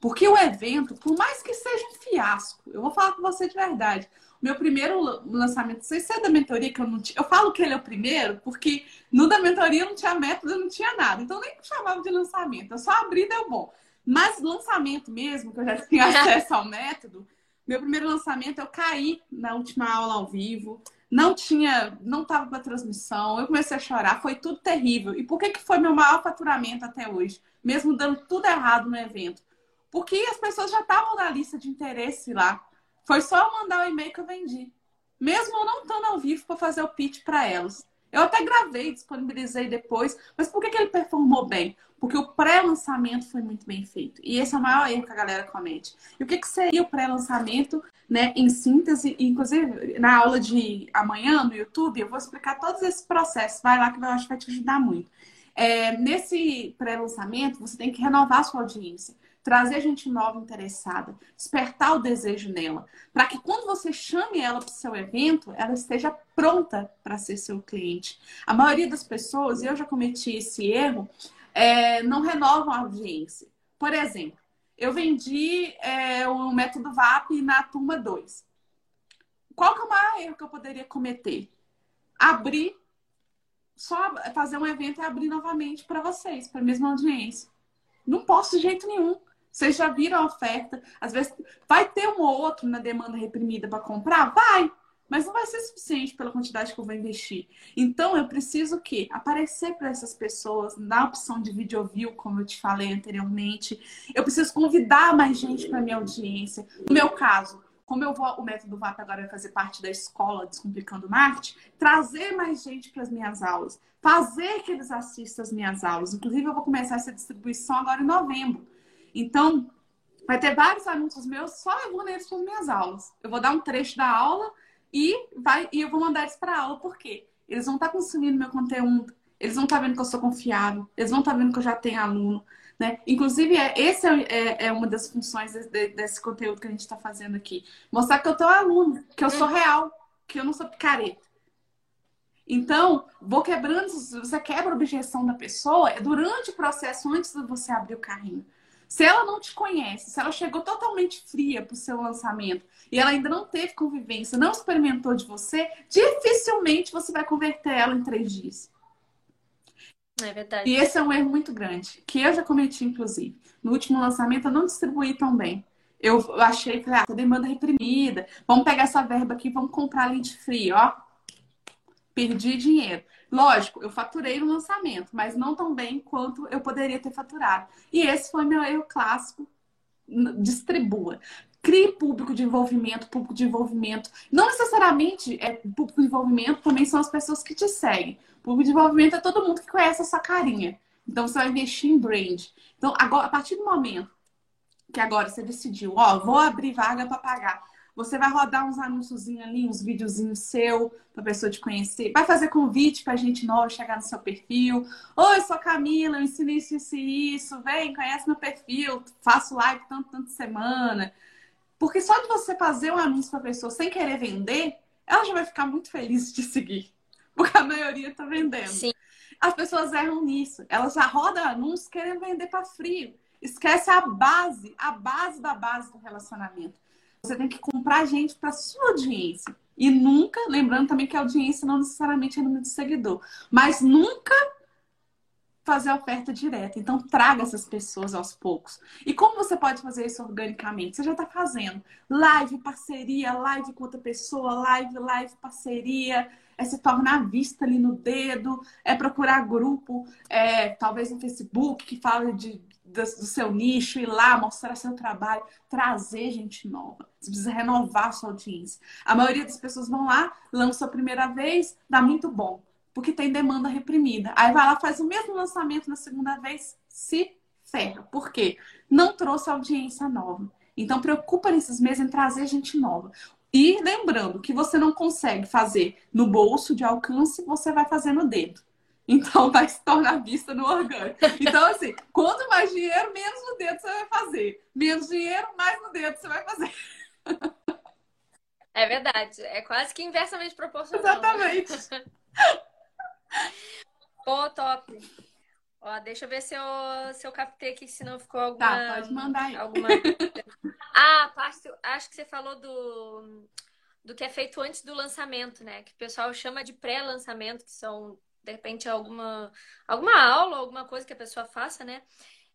Porque o evento, por mais que seja um fiasco, eu vou falar com você de verdade. Meu primeiro lançamento, sem ser da mentoria, que eu não tinha. Eu falo que ele é o primeiro, porque no da mentoria não tinha método, não tinha nada. Então nem chamava de lançamento. Eu só abri e deu bom. Mas lançamento mesmo, que eu já tinha acesso ao método, meu primeiro lançamento, eu caí na última aula ao vivo, não tinha, não estava para transmissão, eu comecei a chorar, foi tudo terrível. E por que, que foi meu maior faturamento até hoje? Mesmo dando tudo errado no evento. Porque as pessoas já estavam na lista de interesse lá. Foi só eu mandar o e-mail que eu vendi. Mesmo eu não estando ao vivo para fazer o pitch para elas. Eu até gravei, disponibilizei depois, mas por que, que ele performou bem? Porque o pré-lançamento foi muito bem feito. E esse é o maior erro que a galera comete. E o que, que seria o pré-lançamento, né, em síntese? Inclusive, na aula de amanhã no YouTube, eu vou explicar todos esses processos. Vai lá que eu acho que vai te ajudar muito. É, nesse pré-lançamento, você tem que renovar sua audiência trazer gente nova interessada, despertar o desejo nela, para que quando você chame ela para o seu evento, ela esteja pronta para ser seu cliente. A maioria das pessoas, eu já cometi esse erro, é, não renovam a audiência. Por exemplo, eu vendi é, o método VAP na turma 2. Qual que é o maior erro que eu poderia cometer? Abrir, só fazer um evento e abrir novamente para vocês, para a mesma audiência. Não posso de jeito nenhum. Vocês já viram a oferta? Às vezes vai ter um ou outro na demanda reprimida para comprar? Vai. Mas não vai ser suficiente pela quantidade que eu vou investir. Então, eu preciso que aparecer para essas pessoas na opção de vídeo view, como eu te falei anteriormente. Eu preciso convidar mais gente para minha audiência. No meu caso, como eu vou, o método VAP agora vai fazer parte da escola Descomplicando Marte, trazer mais gente para as minhas aulas, fazer que eles assistam as minhas aulas. Inclusive, eu vou começar essa distribuição agora em novembro. Então, vai ter vários anúncios meus só levando eles para as minhas aulas. Eu vou dar um trecho da aula e, vai, e eu vou mandar eles para a aula. Por quê? Eles vão estar tá consumindo meu conteúdo, eles vão estar tá vendo que eu sou confiável, eles vão estar tá vendo que eu já tenho aluno. Né? Inclusive, é, esse é, é, é, uma das funções de, desse conteúdo que a gente está fazendo aqui. Mostrar que eu tô aluno, que eu sou real, que eu não sou picareta. Então, vou quebrando, você quebra a objeção da pessoa é durante o processo, antes de você abrir o carrinho. Se ela não te conhece, se ela chegou totalmente fria para o seu lançamento e ela ainda não teve convivência, não experimentou de você, dificilmente você vai converter ela em três dias. É verdade. E esse é um erro muito grande, que eu já cometi, inclusive. No último lançamento, eu não distribuí tão bem. Eu achei que, ah, demanda reprimida, vamos pegar essa verba aqui, vamos comprar lead free, ó. Perdi dinheiro. Lógico, eu faturei no lançamento, mas não tão bem quanto eu poderia ter faturado. E esse foi meu erro clássico. Distribua. Crie público de envolvimento, público de envolvimento. Não necessariamente é público de envolvimento, também são as pessoas que te seguem. Público de envolvimento é todo mundo que conhece a sua carinha. Então você vai investir em brand. Então, agora, a partir do momento que agora você decidiu, ó, vou abrir vaga para pagar. Você vai rodar uns anúncios ali, uns videozinhos seu para a pessoa te conhecer. Vai fazer convite para gente nova chegar no seu perfil. Oi, sou Camila, eu ensino isso, isso e isso. Vem, conhece meu perfil. Faço live tanto, tanto semana. Porque só de você fazer um anúncio para a pessoa sem querer vender, ela já vai ficar muito feliz de seguir. Porque a maioria está vendendo. Sim. As pessoas erram nisso. Elas já rodam anúncios querendo vender para frio. Esquece a base, a base da base do relacionamento. Você tem que comprar gente para sua audiência. E nunca, lembrando também que a audiência não necessariamente é número de seguidor, mas nunca fazer a oferta direta. Então, traga essas pessoas aos poucos. E como você pode fazer isso organicamente? Você já está fazendo live, parceria, live com outra pessoa, live, live, parceria. É se tornar vista ali no dedo, é procurar grupo, é, talvez no Facebook, que fala de, do, do seu nicho, ir lá mostrar seu trabalho, trazer gente nova. Você precisa renovar sua audiência. A maioria das pessoas vão lá, lança a primeira vez, dá muito bom porque tem demanda reprimida. Aí vai lá, faz o mesmo lançamento na segunda vez, se ferra. Por quê? Não trouxe audiência nova. Então, preocupa nesses meses em trazer gente nova. E lembrando que você não consegue fazer no bolso de alcance, você vai fazer no dedo. Então, vai se tornar vista no orgânico. Então, assim, quanto mais dinheiro, menos no dedo você vai fazer. Menos dinheiro, mais no dedo você vai fazer. É verdade. É quase que inversamente proporcional. Exatamente. Pô, top. Ó, deixa eu ver se eu, se eu captei aqui, se não ficou alguma... Tá, pode mandar aí. Alguma... ah, parte, acho que você falou do, do que é feito antes do lançamento, né? Que o pessoal chama de pré-lançamento, que são, de repente, alguma, alguma aula, alguma coisa que a pessoa faça, né?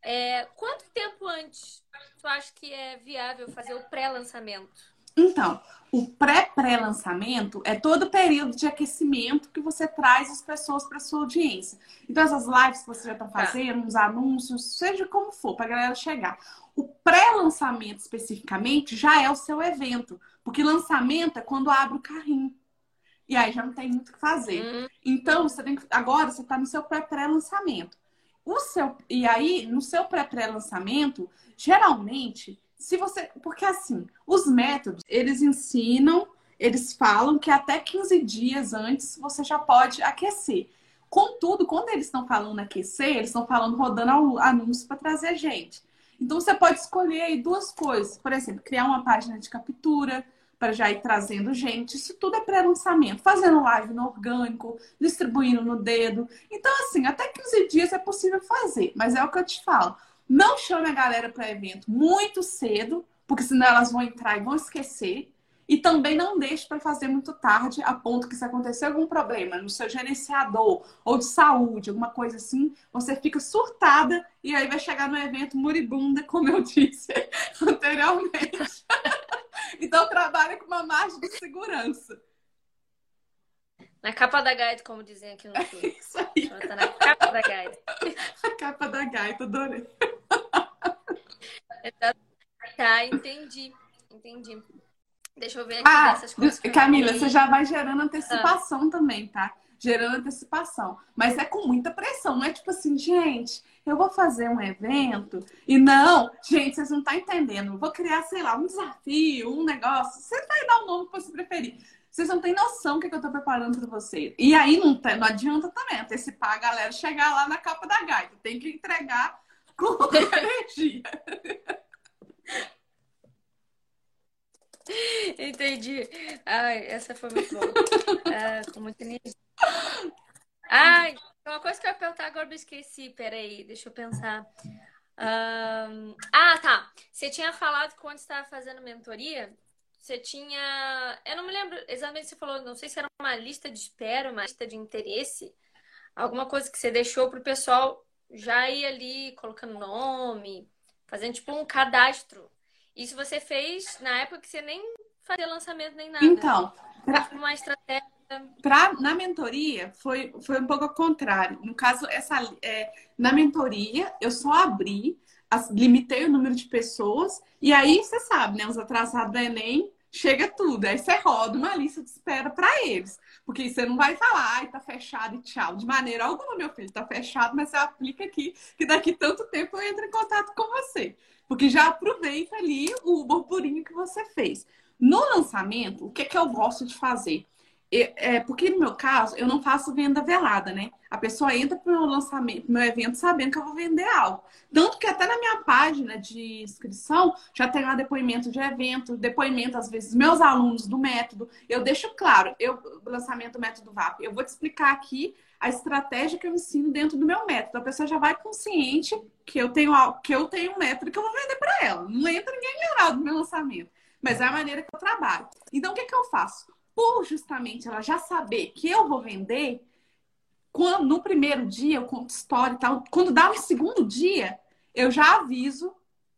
É, quanto tempo antes tu acha que é viável fazer o pré-lançamento? Então, o pré-pré-lançamento é todo o período de aquecimento que você traz as pessoas para sua audiência. Então, essas lives que você já está tá. fazendo, os anúncios, seja como for, para a galera chegar. O pré-lançamento, especificamente, já é o seu evento. Porque lançamento é quando abre o carrinho. E aí já não tem muito o que fazer. Uhum. Então, você tem que, agora você está no seu pré-pré-lançamento. O seu, e aí, no seu pré-pré-lançamento, geralmente se você. Porque assim, os métodos, eles ensinam, eles falam que até 15 dias antes você já pode aquecer. Contudo, quando eles estão falando aquecer, eles estão falando rodando anúncio para trazer gente. Então você pode escolher aí duas coisas. Por exemplo, criar uma página de captura para já ir trazendo gente. Isso tudo é pré-lançamento. Fazendo live no orgânico, distribuindo no dedo. Então, assim, até 15 dias é possível fazer. Mas é o que eu te falo. Não chame a galera para evento muito cedo, porque senão elas vão entrar e vão esquecer. E também não deixe para fazer muito tarde, a ponto que se acontecer algum problema no seu gerenciador ou de saúde, alguma coisa assim, você fica surtada e aí vai chegar no evento moribunda, como eu disse anteriormente. então trabalhe com uma margem de segurança. Na capa da gaita, como dizem aqui no É sul. isso aí. Ela tá na capa da gaita. A capa da gaita, adorei. Tá, entendi. Entendi. Deixa eu ver aqui Ah, dessas coisas. Camila, você já vai gerando antecipação também, tá? Gerando antecipação. Mas é com muita pressão. Não é tipo assim, gente, eu vou fazer um evento e não, gente, vocês não estão entendendo. Eu vou criar, sei lá, um desafio, um negócio. Você vai dar o nome que você preferir. Vocês não têm noção do que, que eu tô preparando para vocês. E aí não, tem- não adianta também antecipar a galera chegar lá na capa da gaita. Tem que entregar com energia. Entendi. Ai, essa foi muito boa. Ah, com muita energia. Ai, uma coisa que eu ia perguntar agora eu esqueci. Peraí, deixa eu pensar. Ah, tá. Você tinha falado que quando você estava fazendo mentoria, você tinha. Eu não me lembro exatamente o que você falou, não sei se era uma lista de espera, uma lista de interesse, alguma coisa que você deixou para o pessoal já ir ali colocando nome, fazendo tipo um cadastro. Isso você fez na época que você nem fazia lançamento nem nada. Então, pra- Tipo uma estratégia. Pra, na mentoria foi, foi um pouco ao contrário. No caso, essa, é, na mentoria, eu só abri, limitei o número de pessoas, e aí você sabe, né? Os atrasados do Enem chega tudo. Aí você roda uma lista de espera para eles. Porque você não vai falar, ai, tá fechado e tchau. De maneira alguma, meu filho, tá fechado, mas você aplica aqui, que daqui tanto tempo eu entro em contato com você. Porque já aproveita ali o burburinho que você fez. No lançamento, o que, que eu gosto de fazer? É, porque no meu caso, eu não faço venda velada, né? A pessoa entra pro meu lançamento, pro meu evento, sabendo que eu vou vender algo. Tanto que até na minha página de inscrição já tem lá depoimento de evento, depoimento, às vezes, meus alunos do método. Eu deixo claro, eu, lançamento do método VAP, eu vou te explicar aqui a estratégia que eu ensino dentro do meu método. A pessoa já vai consciente que eu tenho que eu tenho um método que eu vou vender para ela. Não entra ninguém enganado no meu lançamento. Mas é a maneira que eu trabalho. Então, o que, que eu faço? Por justamente ela já saber que eu vou vender, quando, no primeiro dia eu conto história e tal. Quando dá no segundo dia, eu já aviso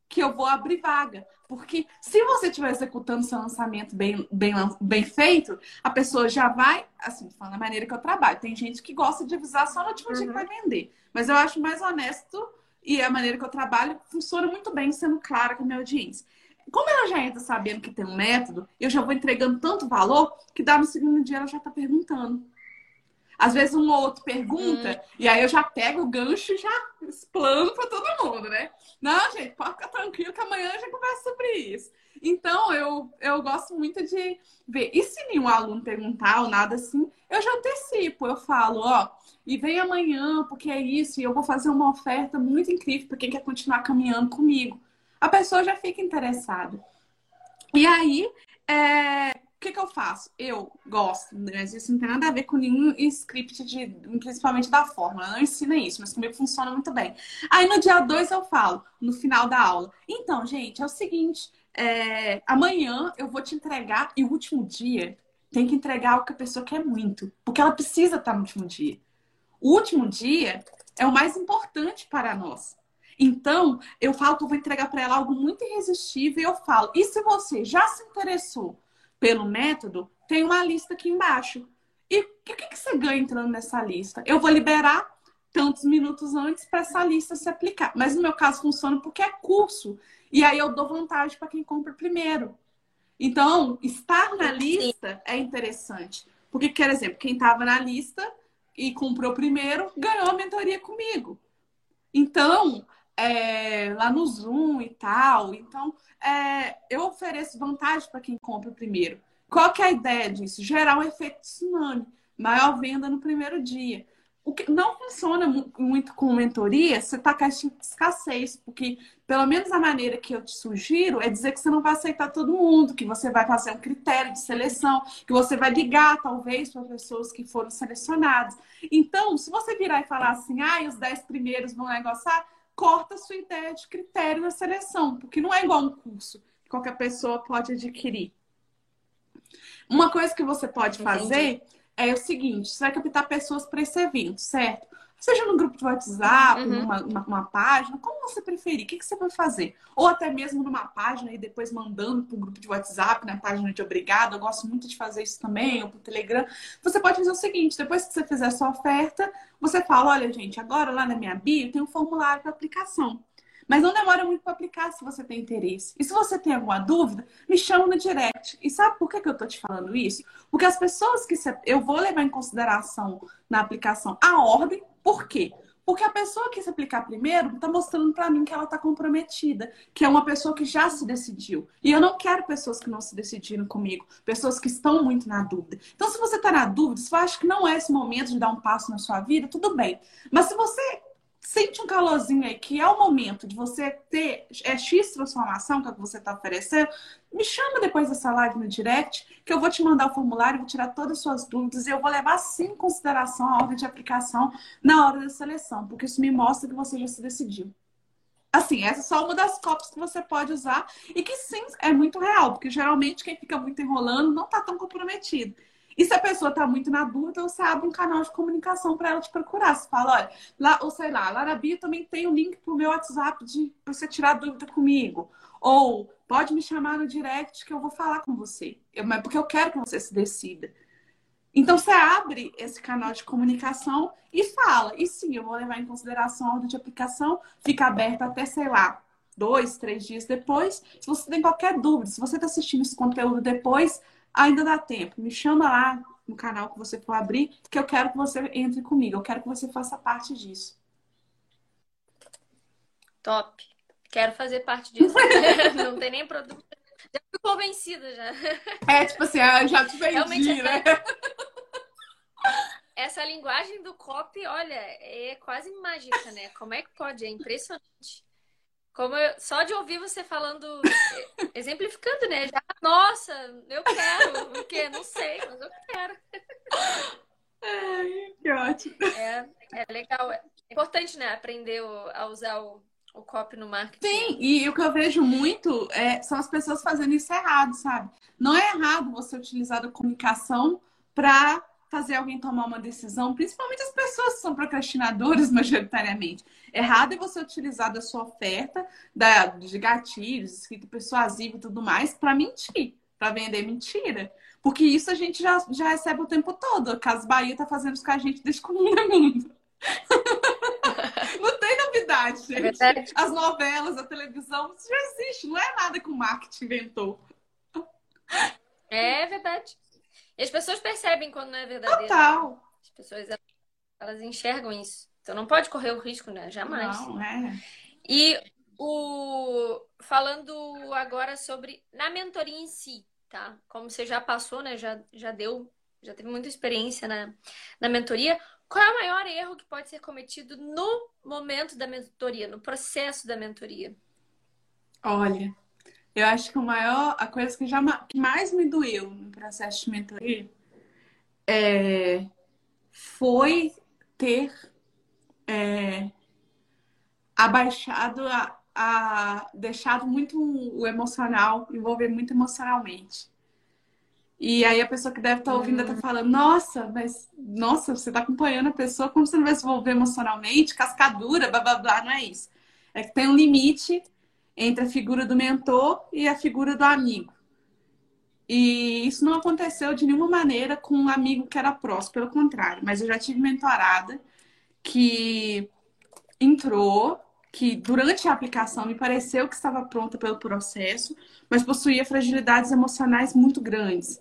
que eu vou abrir vaga. Porque se você estiver executando seu lançamento bem, bem, bem feito, a pessoa já vai, assim, falando da maneira que eu trabalho. Tem gente que gosta de avisar só no último dia que vai vender. Mas eu acho mais honesto e a maneira que eu trabalho funciona muito bem sendo clara com a minha audiência. Como ela já entra sabendo que tem um método, eu já vou entregando tanto valor que dá no segundo dia ela já está perguntando. Às vezes um ou outro pergunta, e aí eu já pego o gancho e já explano para todo mundo, né? Não, gente, pode ficar tranquilo que amanhã a gente conversa sobre isso. Então, eu, eu gosto muito de ver. E se nenhum aluno perguntar ou nada assim, eu já antecipo. Eu falo, ó, e vem amanhã, porque é isso, e eu vou fazer uma oferta muito incrível para quem quer continuar caminhando comigo. A pessoa já fica interessada. E aí, é, o que, que eu faço? Eu gosto, mas isso não tem nada a ver com nenhum script, de, principalmente da fórmula. Eu não ensina isso, mas comigo funciona muito bem. Aí no dia 2 eu falo, no final da aula. Então, gente, é o seguinte: é, amanhã eu vou te entregar, e o último dia tem que entregar o que a pessoa quer muito, porque ela precisa estar no último dia. O último dia é o mais importante para nós. Então, eu falo que eu vou entregar para ela algo muito irresistível e eu falo, e se você já se interessou pelo método, tem uma lista aqui embaixo. E o que, que você ganha entrando nessa lista? Eu vou liberar tantos minutos antes para essa lista se aplicar. Mas no meu caso funciona porque é curso. E aí eu dou vantagem para quem compra primeiro. Então, estar na lista é interessante. Porque, por exemplo, quem estava na lista e comprou primeiro ganhou a mentoria comigo. Então, é, lá no Zoom e tal. Então, é, eu ofereço vantagem para quem compra primeiro. Qual que é a ideia disso? Gerar um efeito tsunami, maior venda no primeiro dia. O que não funciona muito com mentoria, você tá com de escassez, porque pelo menos a maneira que eu te sugiro é dizer que você não vai aceitar todo mundo, que você vai fazer um critério de seleção, que você vai ligar talvez para pessoas que foram selecionadas. Então, se você virar e falar assim, ah, os 10 primeiros vão negociar, corta a sua ideia de critério na seleção, porque não é igual um curso que qualquer pessoa pode adquirir. Uma coisa que você pode fazer é o seguinte: você vai captar pessoas para esse evento, certo? Seja no grupo de WhatsApp, uhum. numa, uma, uma, página, como você preferir, o que, que você vai fazer? Ou até mesmo numa página e depois mandando para o grupo de WhatsApp, na página de obrigado. Eu gosto muito de fazer isso também, ou para o Telegram. Você pode fazer o seguinte: depois que você fizer a sua oferta, você fala: olha, gente, agora lá na minha bio tem um formulário para aplicação. Mas não demora muito para aplicar se você tem interesse. E se você tem alguma dúvida, me chama no direct. E sabe por que, que eu tô te falando isso? Porque as pessoas que se... eu vou levar em consideração na aplicação a ordem, por quê? Porque a pessoa que se aplicar primeiro está mostrando para mim que ela está comprometida, que é uma pessoa que já se decidiu. E eu não quero pessoas que não se decidiram comigo, pessoas que estão muito na dúvida. Então, se você está na dúvida, se você acha que não é esse momento de dar um passo na sua vida, tudo bem. Mas se você sente um calorzinho aí, que é o momento de você ter é X transformação que é que você está oferecendo, me chama depois dessa live no direct, que eu vou te mandar o formulário, vou tirar todas as suas dúvidas e eu vou levar sim em consideração a ordem de aplicação na hora da seleção, porque isso me mostra que você já se decidiu. Assim, essa é só uma das cópias que você pode usar e que sim é muito real, porque geralmente quem fica muito enrolando não está tão comprometido. E se a pessoa está muito na dúvida, você abre um canal de comunicação para ela te procurar. Você fala, olha, lá, ou sei lá, lá na Bia também tem o um link para o meu WhatsApp de você tirar dúvida comigo. Ou pode me chamar no direct que eu vou falar com você. Eu, mas porque eu quero que você se decida. Então você abre esse canal de comunicação e fala. E sim, eu vou levar em consideração a ordem de aplicação, fica aberta até, sei lá, dois, três dias depois. Se você tem qualquer dúvida, se você está assistindo esse conteúdo depois, ainda dá tempo. Me chama lá no canal que você for abrir, que eu quero que você entre comigo. Eu quero que você faça parte disso. Top. Quero fazer parte disso. Não tem nem produto. Já fui convencida já. É, tipo assim, já te vendi, Realmente, né? Essa linguagem do copy, olha, é quase mágica, né? Como é que pode? É impressionante. Como eu, só de ouvir você falando, exemplificando, né? Já, nossa, eu quero, o quê? Não sei, mas eu quero. Ai, que ótimo. É, é legal. É importante, né? Aprender a usar o, o copy no marketing. Sim, e o que eu vejo muito é, são as pessoas fazendo isso errado, sabe? Não é errado você utilizar a comunicação para fazer alguém tomar uma decisão, principalmente as pessoas que são procrastinadoras majoritariamente. Errado é você utilizar da sua oferta, da, de gatilhos, escrito persuasivo e tudo mais, para mentir, para vender mentira. Porque isso a gente já, já recebe o tempo todo. A Casa Bahia tá fazendo isso com a gente desde que o mundo é mundo. não tem novidade, é gente. É As novelas, a televisão, isso já existe. Não é nada que o marketing inventou. É verdade. E as pessoas percebem quando não é verdadeiro. Total. As pessoas, elas enxergam isso. Então não pode correr o risco, né? Jamais. Não, é. E o falando agora sobre na mentoria em si, tá? Como você já passou, né? Já, já deu, já teve muita experiência na, na mentoria. Qual é o maior erro que pode ser cometido no momento da mentoria, no processo da mentoria? Olha, eu acho que o maior, a coisa que, já, que mais me doeu no processo de mentoria é, foi ter é, abaixado, a, a, deixado muito o emocional, envolver muito emocionalmente. E aí a pessoa que deve estar tá ouvindo está falando, nossa, mas nossa, você está acompanhando a pessoa como se não vai se envolver emocionalmente, cascadura, blá blá blá, não é isso. É que tem um limite entre a figura do mentor e a figura do amigo. E isso não aconteceu de nenhuma maneira com um amigo que era próximo, pelo contrário. Mas eu já tive mentorada que entrou, que durante a aplicação me pareceu que estava pronta pelo processo, mas possuía fragilidades emocionais muito grandes.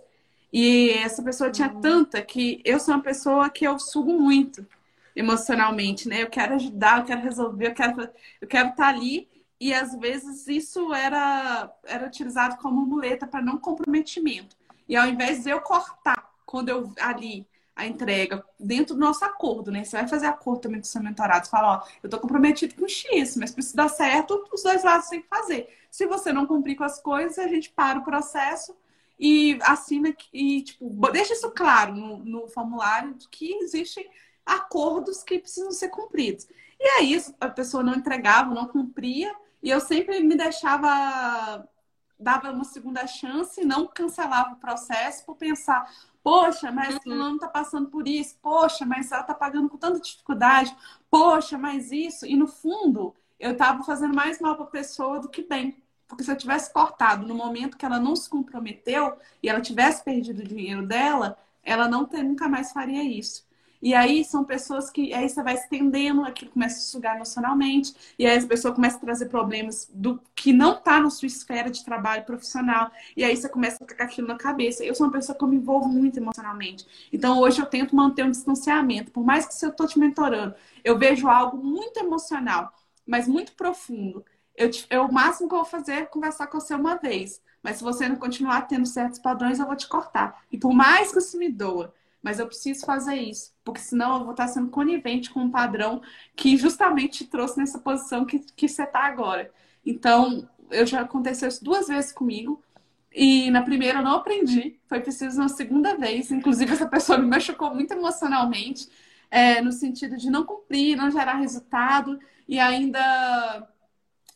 E essa pessoa tinha uhum. tanta que eu sou uma pessoa que eu sugo muito emocionalmente, né? Eu quero ajudar, eu quero resolver, eu quero, eu quero estar ali e às vezes isso era, era utilizado como muleta para não comprometimento. E ao invés de eu cortar quando eu ali a entrega dentro do nosso acordo, né? Você vai fazer acordo também com o seu mentorado. Fala, ó, eu tô comprometido com X, mas precisa dar certo, os dois lados têm que fazer. Se você não cumprir com as coisas, a gente para o processo e assina e, tipo, deixa isso claro no, no formulário de que existem acordos que precisam ser cumpridos. E aí a pessoa não entregava, não cumpria, e eu sempre me deixava dava uma segunda chance, não cancelava o processo por pensar, poxa, mas uhum. não está passando por isso, poxa, mas ela está pagando com tanta dificuldade, poxa, mas isso. E no fundo, eu estava fazendo mais mal para a pessoa do que bem. Porque se eu tivesse cortado no momento que ela não se comprometeu e ela tivesse perdido o dinheiro dela, ela não ter, nunca mais faria isso. E aí são pessoas que aí você vai estendendo, aquilo começa a sugar emocionalmente, e aí as pessoas começam a trazer problemas do que não está na sua esfera de trabalho profissional, e aí você começa a ficar aquilo na cabeça. Eu sou uma pessoa que eu me envolvo muito emocionalmente. Então hoje eu tento manter um distanciamento, por mais que se eu estou te mentorando, eu vejo algo muito emocional, mas muito profundo. Eu, eu, o máximo que eu vou fazer é conversar com você uma vez. Mas se você não continuar tendo certos padrões, eu vou te cortar. E por mais que isso me doa, mas eu preciso fazer isso, porque senão eu vou estar sendo conivente com um padrão que justamente te trouxe nessa posição que, que você está agora. Então, eu já aconteceu isso duas vezes comigo, e na primeira eu não aprendi, foi preciso uma segunda vez. Inclusive, essa pessoa me machucou muito emocionalmente, é, no sentido de não cumprir, não gerar resultado e ainda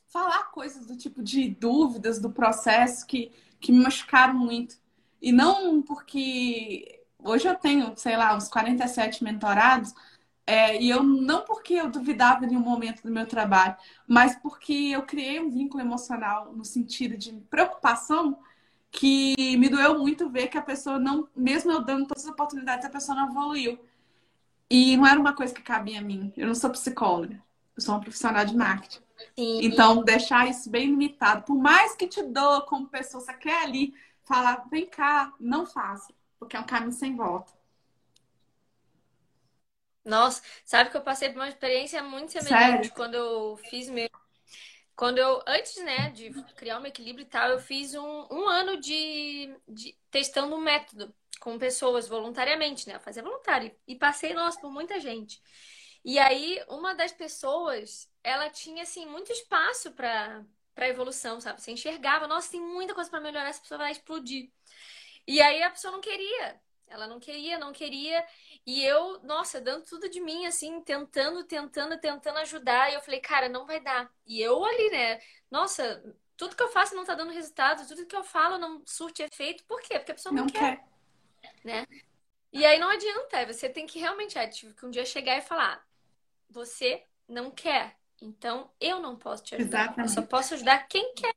falar coisas do tipo de dúvidas do processo que, que me machucaram muito. E não porque Hoje eu tenho, sei lá, uns 47 mentorados, é, e eu não porque eu duvidava em um momento do meu trabalho, mas porque eu criei um vínculo emocional no sentido de preocupação que me doeu muito ver que a pessoa não, mesmo eu dando todas as oportunidades, a pessoa não evoluiu. E não era uma coisa que cabia a mim. Eu não sou psicóloga, eu sou uma profissional de marketing. Sim. Então, deixar isso bem limitado. Por mais que te doa como pessoa, você quer ali falar, vem cá, não faça porque é um caminho sem volta. Nossa, sabe que eu passei por uma experiência muito semelhante Sério? quando eu fiz meu. Quando eu, antes, né, de criar um equilíbrio e tal, eu fiz um, um ano de, de testando um método com pessoas voluntariamente, né? Eu fazia voluntário. E passei, nossa, por muita gente. E aí, uma das pessoas, ela tinha, assim, muito espaço para para evolução, sabe? Você enxergava, nossa, tem muita coisa para melhorar, essa pessoa vai explodir. E aí a pessoa não queria. Ela não queria, não queria. E eu, nossa, dando tudo de mim, assim, tentando, tentando, tentando ajudar. E eu falei, cara, não vai dar. E eu ali, né? Nossa, tudo que eu faço não tá dando resultado, tudo que eu falo não surte efeito. Por quê? Porque a pessoa não, não quer. quer. Né? E aí não adianta, você tem que realmente, é, tive que um dia chegar e falar: você não quer, então eu não posso te ajudar. Exatamente. Eu só posso ajudar quem quer.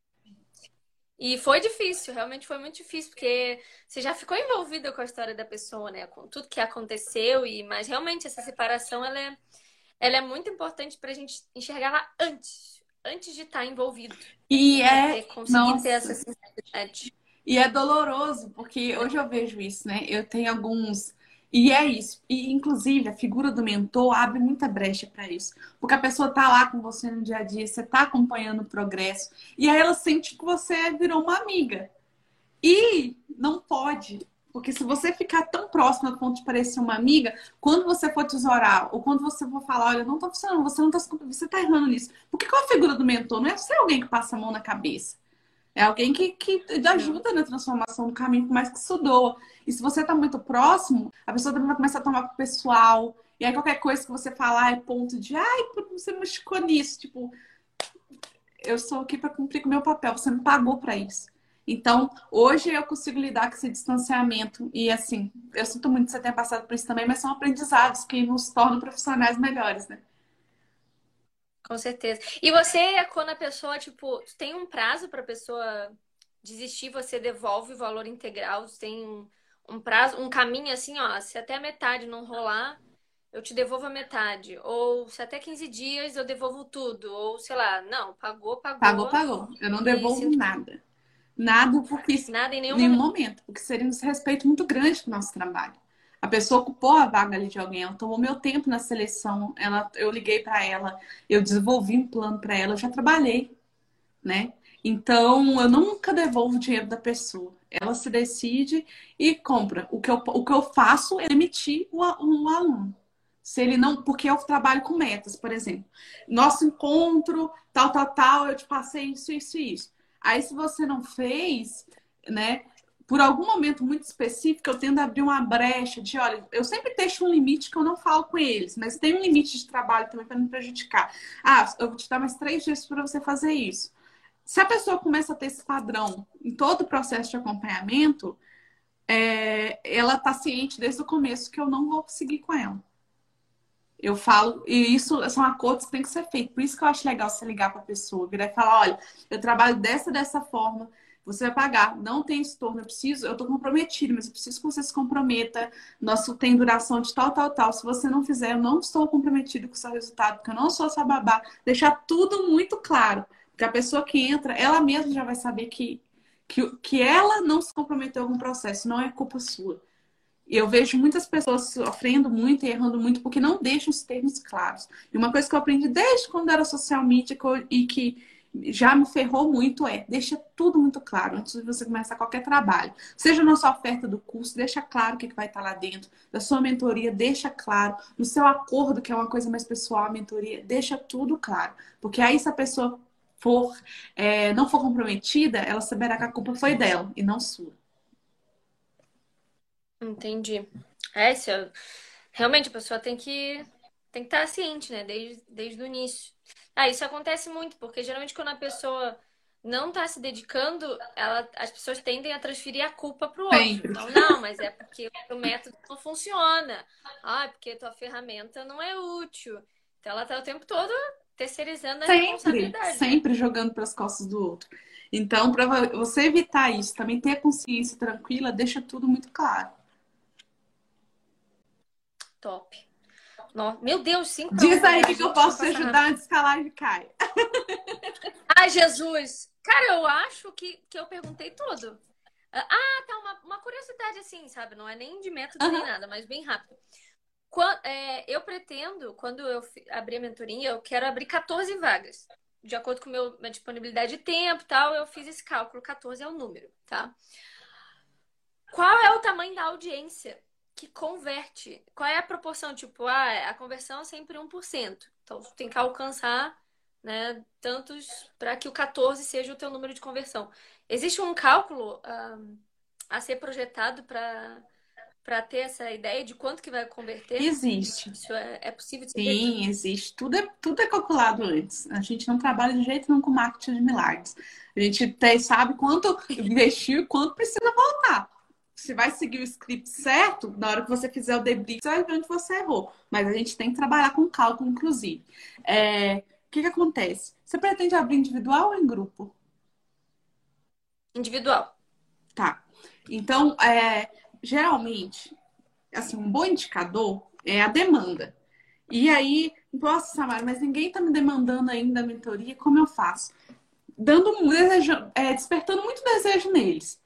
E foi difícil, realmente foi muito difícil, porque você já ficou envolvida com a história da pessoa, né? Com tudo que aconteceu, e mas realmente essa separação ela é, ela é muito importante para a gente enxergar lá antes, antes de estar tá envolvido. E é. Conseguir Nossa. ter essa sensibilidade. E é doloroso, porque hoje eu vejo isso, né? Eu tenho alguns e é isso. E, inclusive, a figura do mentor abre muita brecha para isso. Porque a pessoa tá lá com você no dia a dia, você tá acompanhando o progresso. E aí ela sente que você virou uma amiga. E não pode. Porque se você ficar tão próximo a ponto de parecer uma amiga, quando você for tesourar, ou quando você for falar, olha, não tá funcionando, você não tá, você tá errando nisso. Porque qual a figura do mentor? Não é ser alguém que passa a mão na cabeça. É alguém que, que ajuda na transformação do caminho, por mais que isso doa. E se você está muito próximo, a pessoa também vai começar a tomar pro pessoal. E aí qualquer coisa que você falar é ponto de, ai, você machucou nisso. Tipo, eu estou aqui para cumprir com o meu papel, você me pagou para isso. Então, hoje eu consigo lidar com esse distanciamento. E assim, eu sinto muito que você tenha passado por isso também, mas são aprendizados que nos tornam profissionais melhores, né? Com certeza. E você, quando a pessoa, tipo, tem um prazo para a pessoa desistir, você devolve o valor integral? Tem um, um prazo, um caminho assim, ó, se até a metade não rolar, eu te devolvo a metade. Ou se até 15 dias eu devolvo tudo. Ou sei lá, não, pagou, pagou. Pagou, pagou. Eu não devolvo nada. Nada porque. Nada em nenhum, nenhum momento. momento. Porque seria um desrespeito muito grande pro nosso trabalho. A pessoa ocupou a vaga ali de alguém, ela tomou meu tempo na seleção, ela, eu liguei para ela, eu desenvolvi um plano para ela, eu já trabalhei, né? Então, eu nunca devolvo o dinheiro da pessoa. Ela se decide e compra. O que eu, o que eu faço é emitir o, o aluno. Se ele não. Porque eu trabalho com metas, por exemplo. Nosso encontro, tal, tal, tal, eu te passei isso, isso e isso. Aí, se você não fez, né? Por algum momento muito específico, eu tendo a abrir uma brecha de, olha, eu sempre deixo um limite que eu não falo com eles, mas tem um limite de trabalho também para não prejudicar. Ah, eu vou te dar mais três dias para você fazer isso. Se a pessoa começa a ter esse padrão em todo o processo de acompanhamento, é, ela está ciente desde o começo que eu não vou seguir com ela. Eu falo, e isso são acordos que tem que ser feitos. Por isso que eu acho legal você ligar para a pessoa, virar e falar: olha, eu trabalho dessa dessa forma, você vai pagar, não tem estorno, eu preciso, eu estou comprometido, mas eu preciso que você se comprometa. Nosso tem duração de tal, tal, tal. Se você não fizer, eu não estou comprometido com o seu resultado, porque eu não sou essa babá. Deixar tudo muito claro. Porque a pessoa que entra, ela mesma já vai saber que, que, que ela não se comprometeu com o processo, não é culpa sua. Eu vejo muitas pessoas sofrendo muito e errando muito porque não deixam os termos claros. E uma coisa que eu aprendi desde quando era social media e que já me ferrou muito é deixa tudo muito claro antes de você começar qualquer trabalho. Seja na sua oferta do curso, deixa claro o que vai estar lá dentro. Da sua mentoria, deixa claro. No seu acordo, que é uma coisa mais pessoal, a mentoria, deixa tudo claro. Porque aí se a pessoa for é, não for comprometida, ela saberá que a culpa foi dela e não sua. Entendi. É, eu... realmente a pessoa tem que tem que estar ciente, né? Desde, desde o início. Ah, isso acontece muito, porque geralmente quando a pessoa não está se dedicando, ela, as pessoas tendem a transferir a culpa para o outro. Sempre. Então, não, mas é porque o método não funciona. Ah, é porque a tua ferramenta não é útil. Então ela está o tempo todo terceirizando a sempre, responsabilidade. Né? Sempre jogando para as costas do outro. Então, para você evitar isso, também ter a consciência tranquila, deixa tudo muito claro. Top. Meu Deus, cinco Diz aí que, que eu posso te ajudar a live caia. Ai, Jesus. Cara, eu acho que, que eu perguntei tudo. Ah, tá. Uma, uma curiosidade assim, sabe? Não é nem de método uhum. nem nada, mas bem rápido. Quando, é, eu pretendo, quando eu abrir a mentoria, eu quero abrir 14 vagas. De acordo com meu, minha disponibilidade de tempo tal, eu fiz esse cálculo. 14 é o número, tá? Qual é o tamanho da audiência que converte? Qual é a proporção? Tipo, ah, a conversão é sempre 1%. Então, tem que alcançar né, tantos para que o 14 seja o teu número de conversão. Existe um cálculo um, a ser projetado para para ter essa ideia de quanto que vai converter? Existe. Isso é, é possível? Sim, existe. Tudo é, tudo é calculado antes. A gente não trabalha de jeito nenhum com marketing de milagres. A gente até sabe quanto investiu e quanto precisa voltar. Se vai seguir o script certo, na hora que você fizer o debrief, você vai ver onde você errou. Mas a gente tem que trabalhar com cálculo, inclusive. É, o que, que acontece? Você pretende abrir individual ou em grupo? Individual. Tá. Então, é, geralmente, assim, um bom indicador é a demanda. E aí, nossa, Samara, mas ninguém está me demandando ainda a mentoria, como eu faço? Dando um desejo, é, despertando muito desejo neles.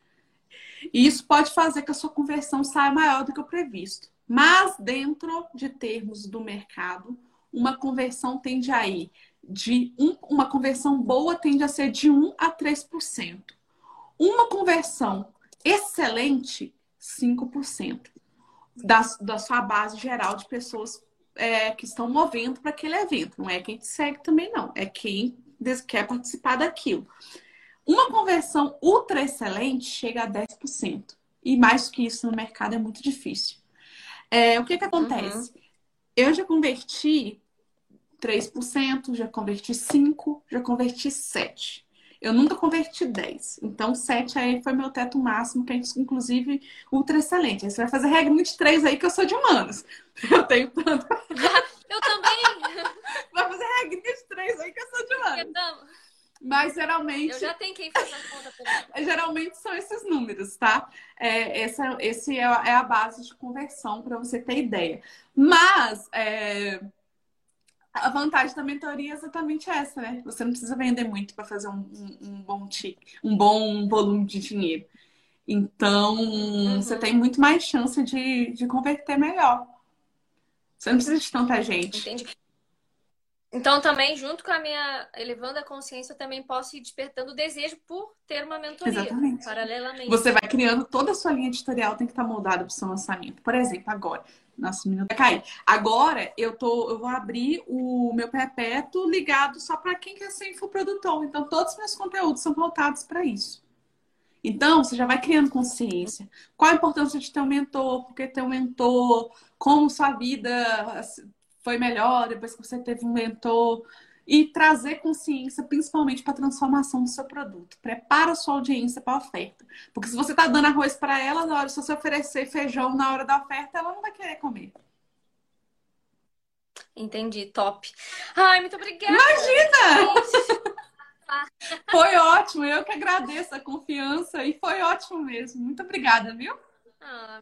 E isso pode fazer que a sua conversão saia maior do que o previsto. Mas dentro de termos do mercado, uma conversão tende a ir de um, uma conversão boa tende a ser de 1 a 3%. Uma conversão excelente 5% da, da sua base geral de pessoas é, que estão movendo para aquele evento. Não é quem te segue também, não. É quem quer participar daquilo. Uma conversão ultra excelente chega a 10%. E mais que isso no mercado é muito difícil. É, o que, que acontece? Uhum. Eu já converti 3%, já converti 5%, já converti 7%. Eu nunca converti 10. Então, 7 aí foi meu teto máximo, que é inclusive ultra excelente. Aí você vai fazer regra 23 aí, que eu sou de humanos. Eu tenho tanto. eu também. Vai fazer regra 23 aí, que eu sou de humanos. Mas geralmente. Eu já tenho quem faz a conta Geralmente são esses números, tá? É, essa, esse é, é a base de conversão para você ter ideia. Mas é, a vantagem da mentoria é exatamente essa, né? Você não precisa vender muito para fazer um, um, um, bom tique, um bom volume de dinheiro. Então, uhum. você tem muito mais chance de, de converter melhor. Você não precisa de tanta gente. Entendi. Então, também, junto com a minha elevando a consciência, eu também posso ir despertando o desejo por ter uma mentoria. Exatamente. Paralelamente. Você vai criando toda a sua linha editorial, tem que estar moldada para o seu lançamento. Por exemplo, agora. Nossa, o minuto vai cair. Agora eu tô, eu vou abrir o meu perpétuo ligado só para quem quer ser infoprodutor. Então, todos os meus conteúdos são voltados para isso. Então, você já vai criando consciência. Qual a importância de ter um mentor? Por que ter um mentor? Como sua vida foi melhor depois que você teve um mentor. e trazer consciência, principalmente para a transformação do seu produto. Prepara a sua audiência para a oferta. Porque se você está dando arroz para ela, na hora se você oferecer feijão na hora da oferta, ela não vai querer comer. Entendi, top. Ai, muito obrigada. Imagina! Foi ótimo, eu que agradeço a confiança e foi ótimo mesmo. Muito obrigada, viu? Ah,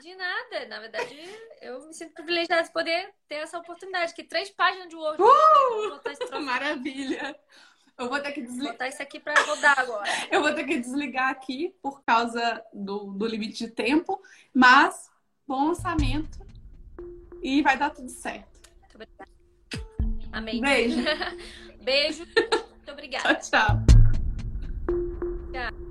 de nada. Na verdade, eu me sinto privilegiada de poder ter essa oportunidade. Que três páginas de Word. Uh! Maravilha. Eu vou ter que desligar. botar isso aqui para rodar agora. eu vou ter que desligar aqui por causa do, do limite de tempo. Mas, bom lançamento. E vai dar tudo certo. Muito obrigada. Amém. Beijo. Beijo. Muito obrigada. Tchau, tchau.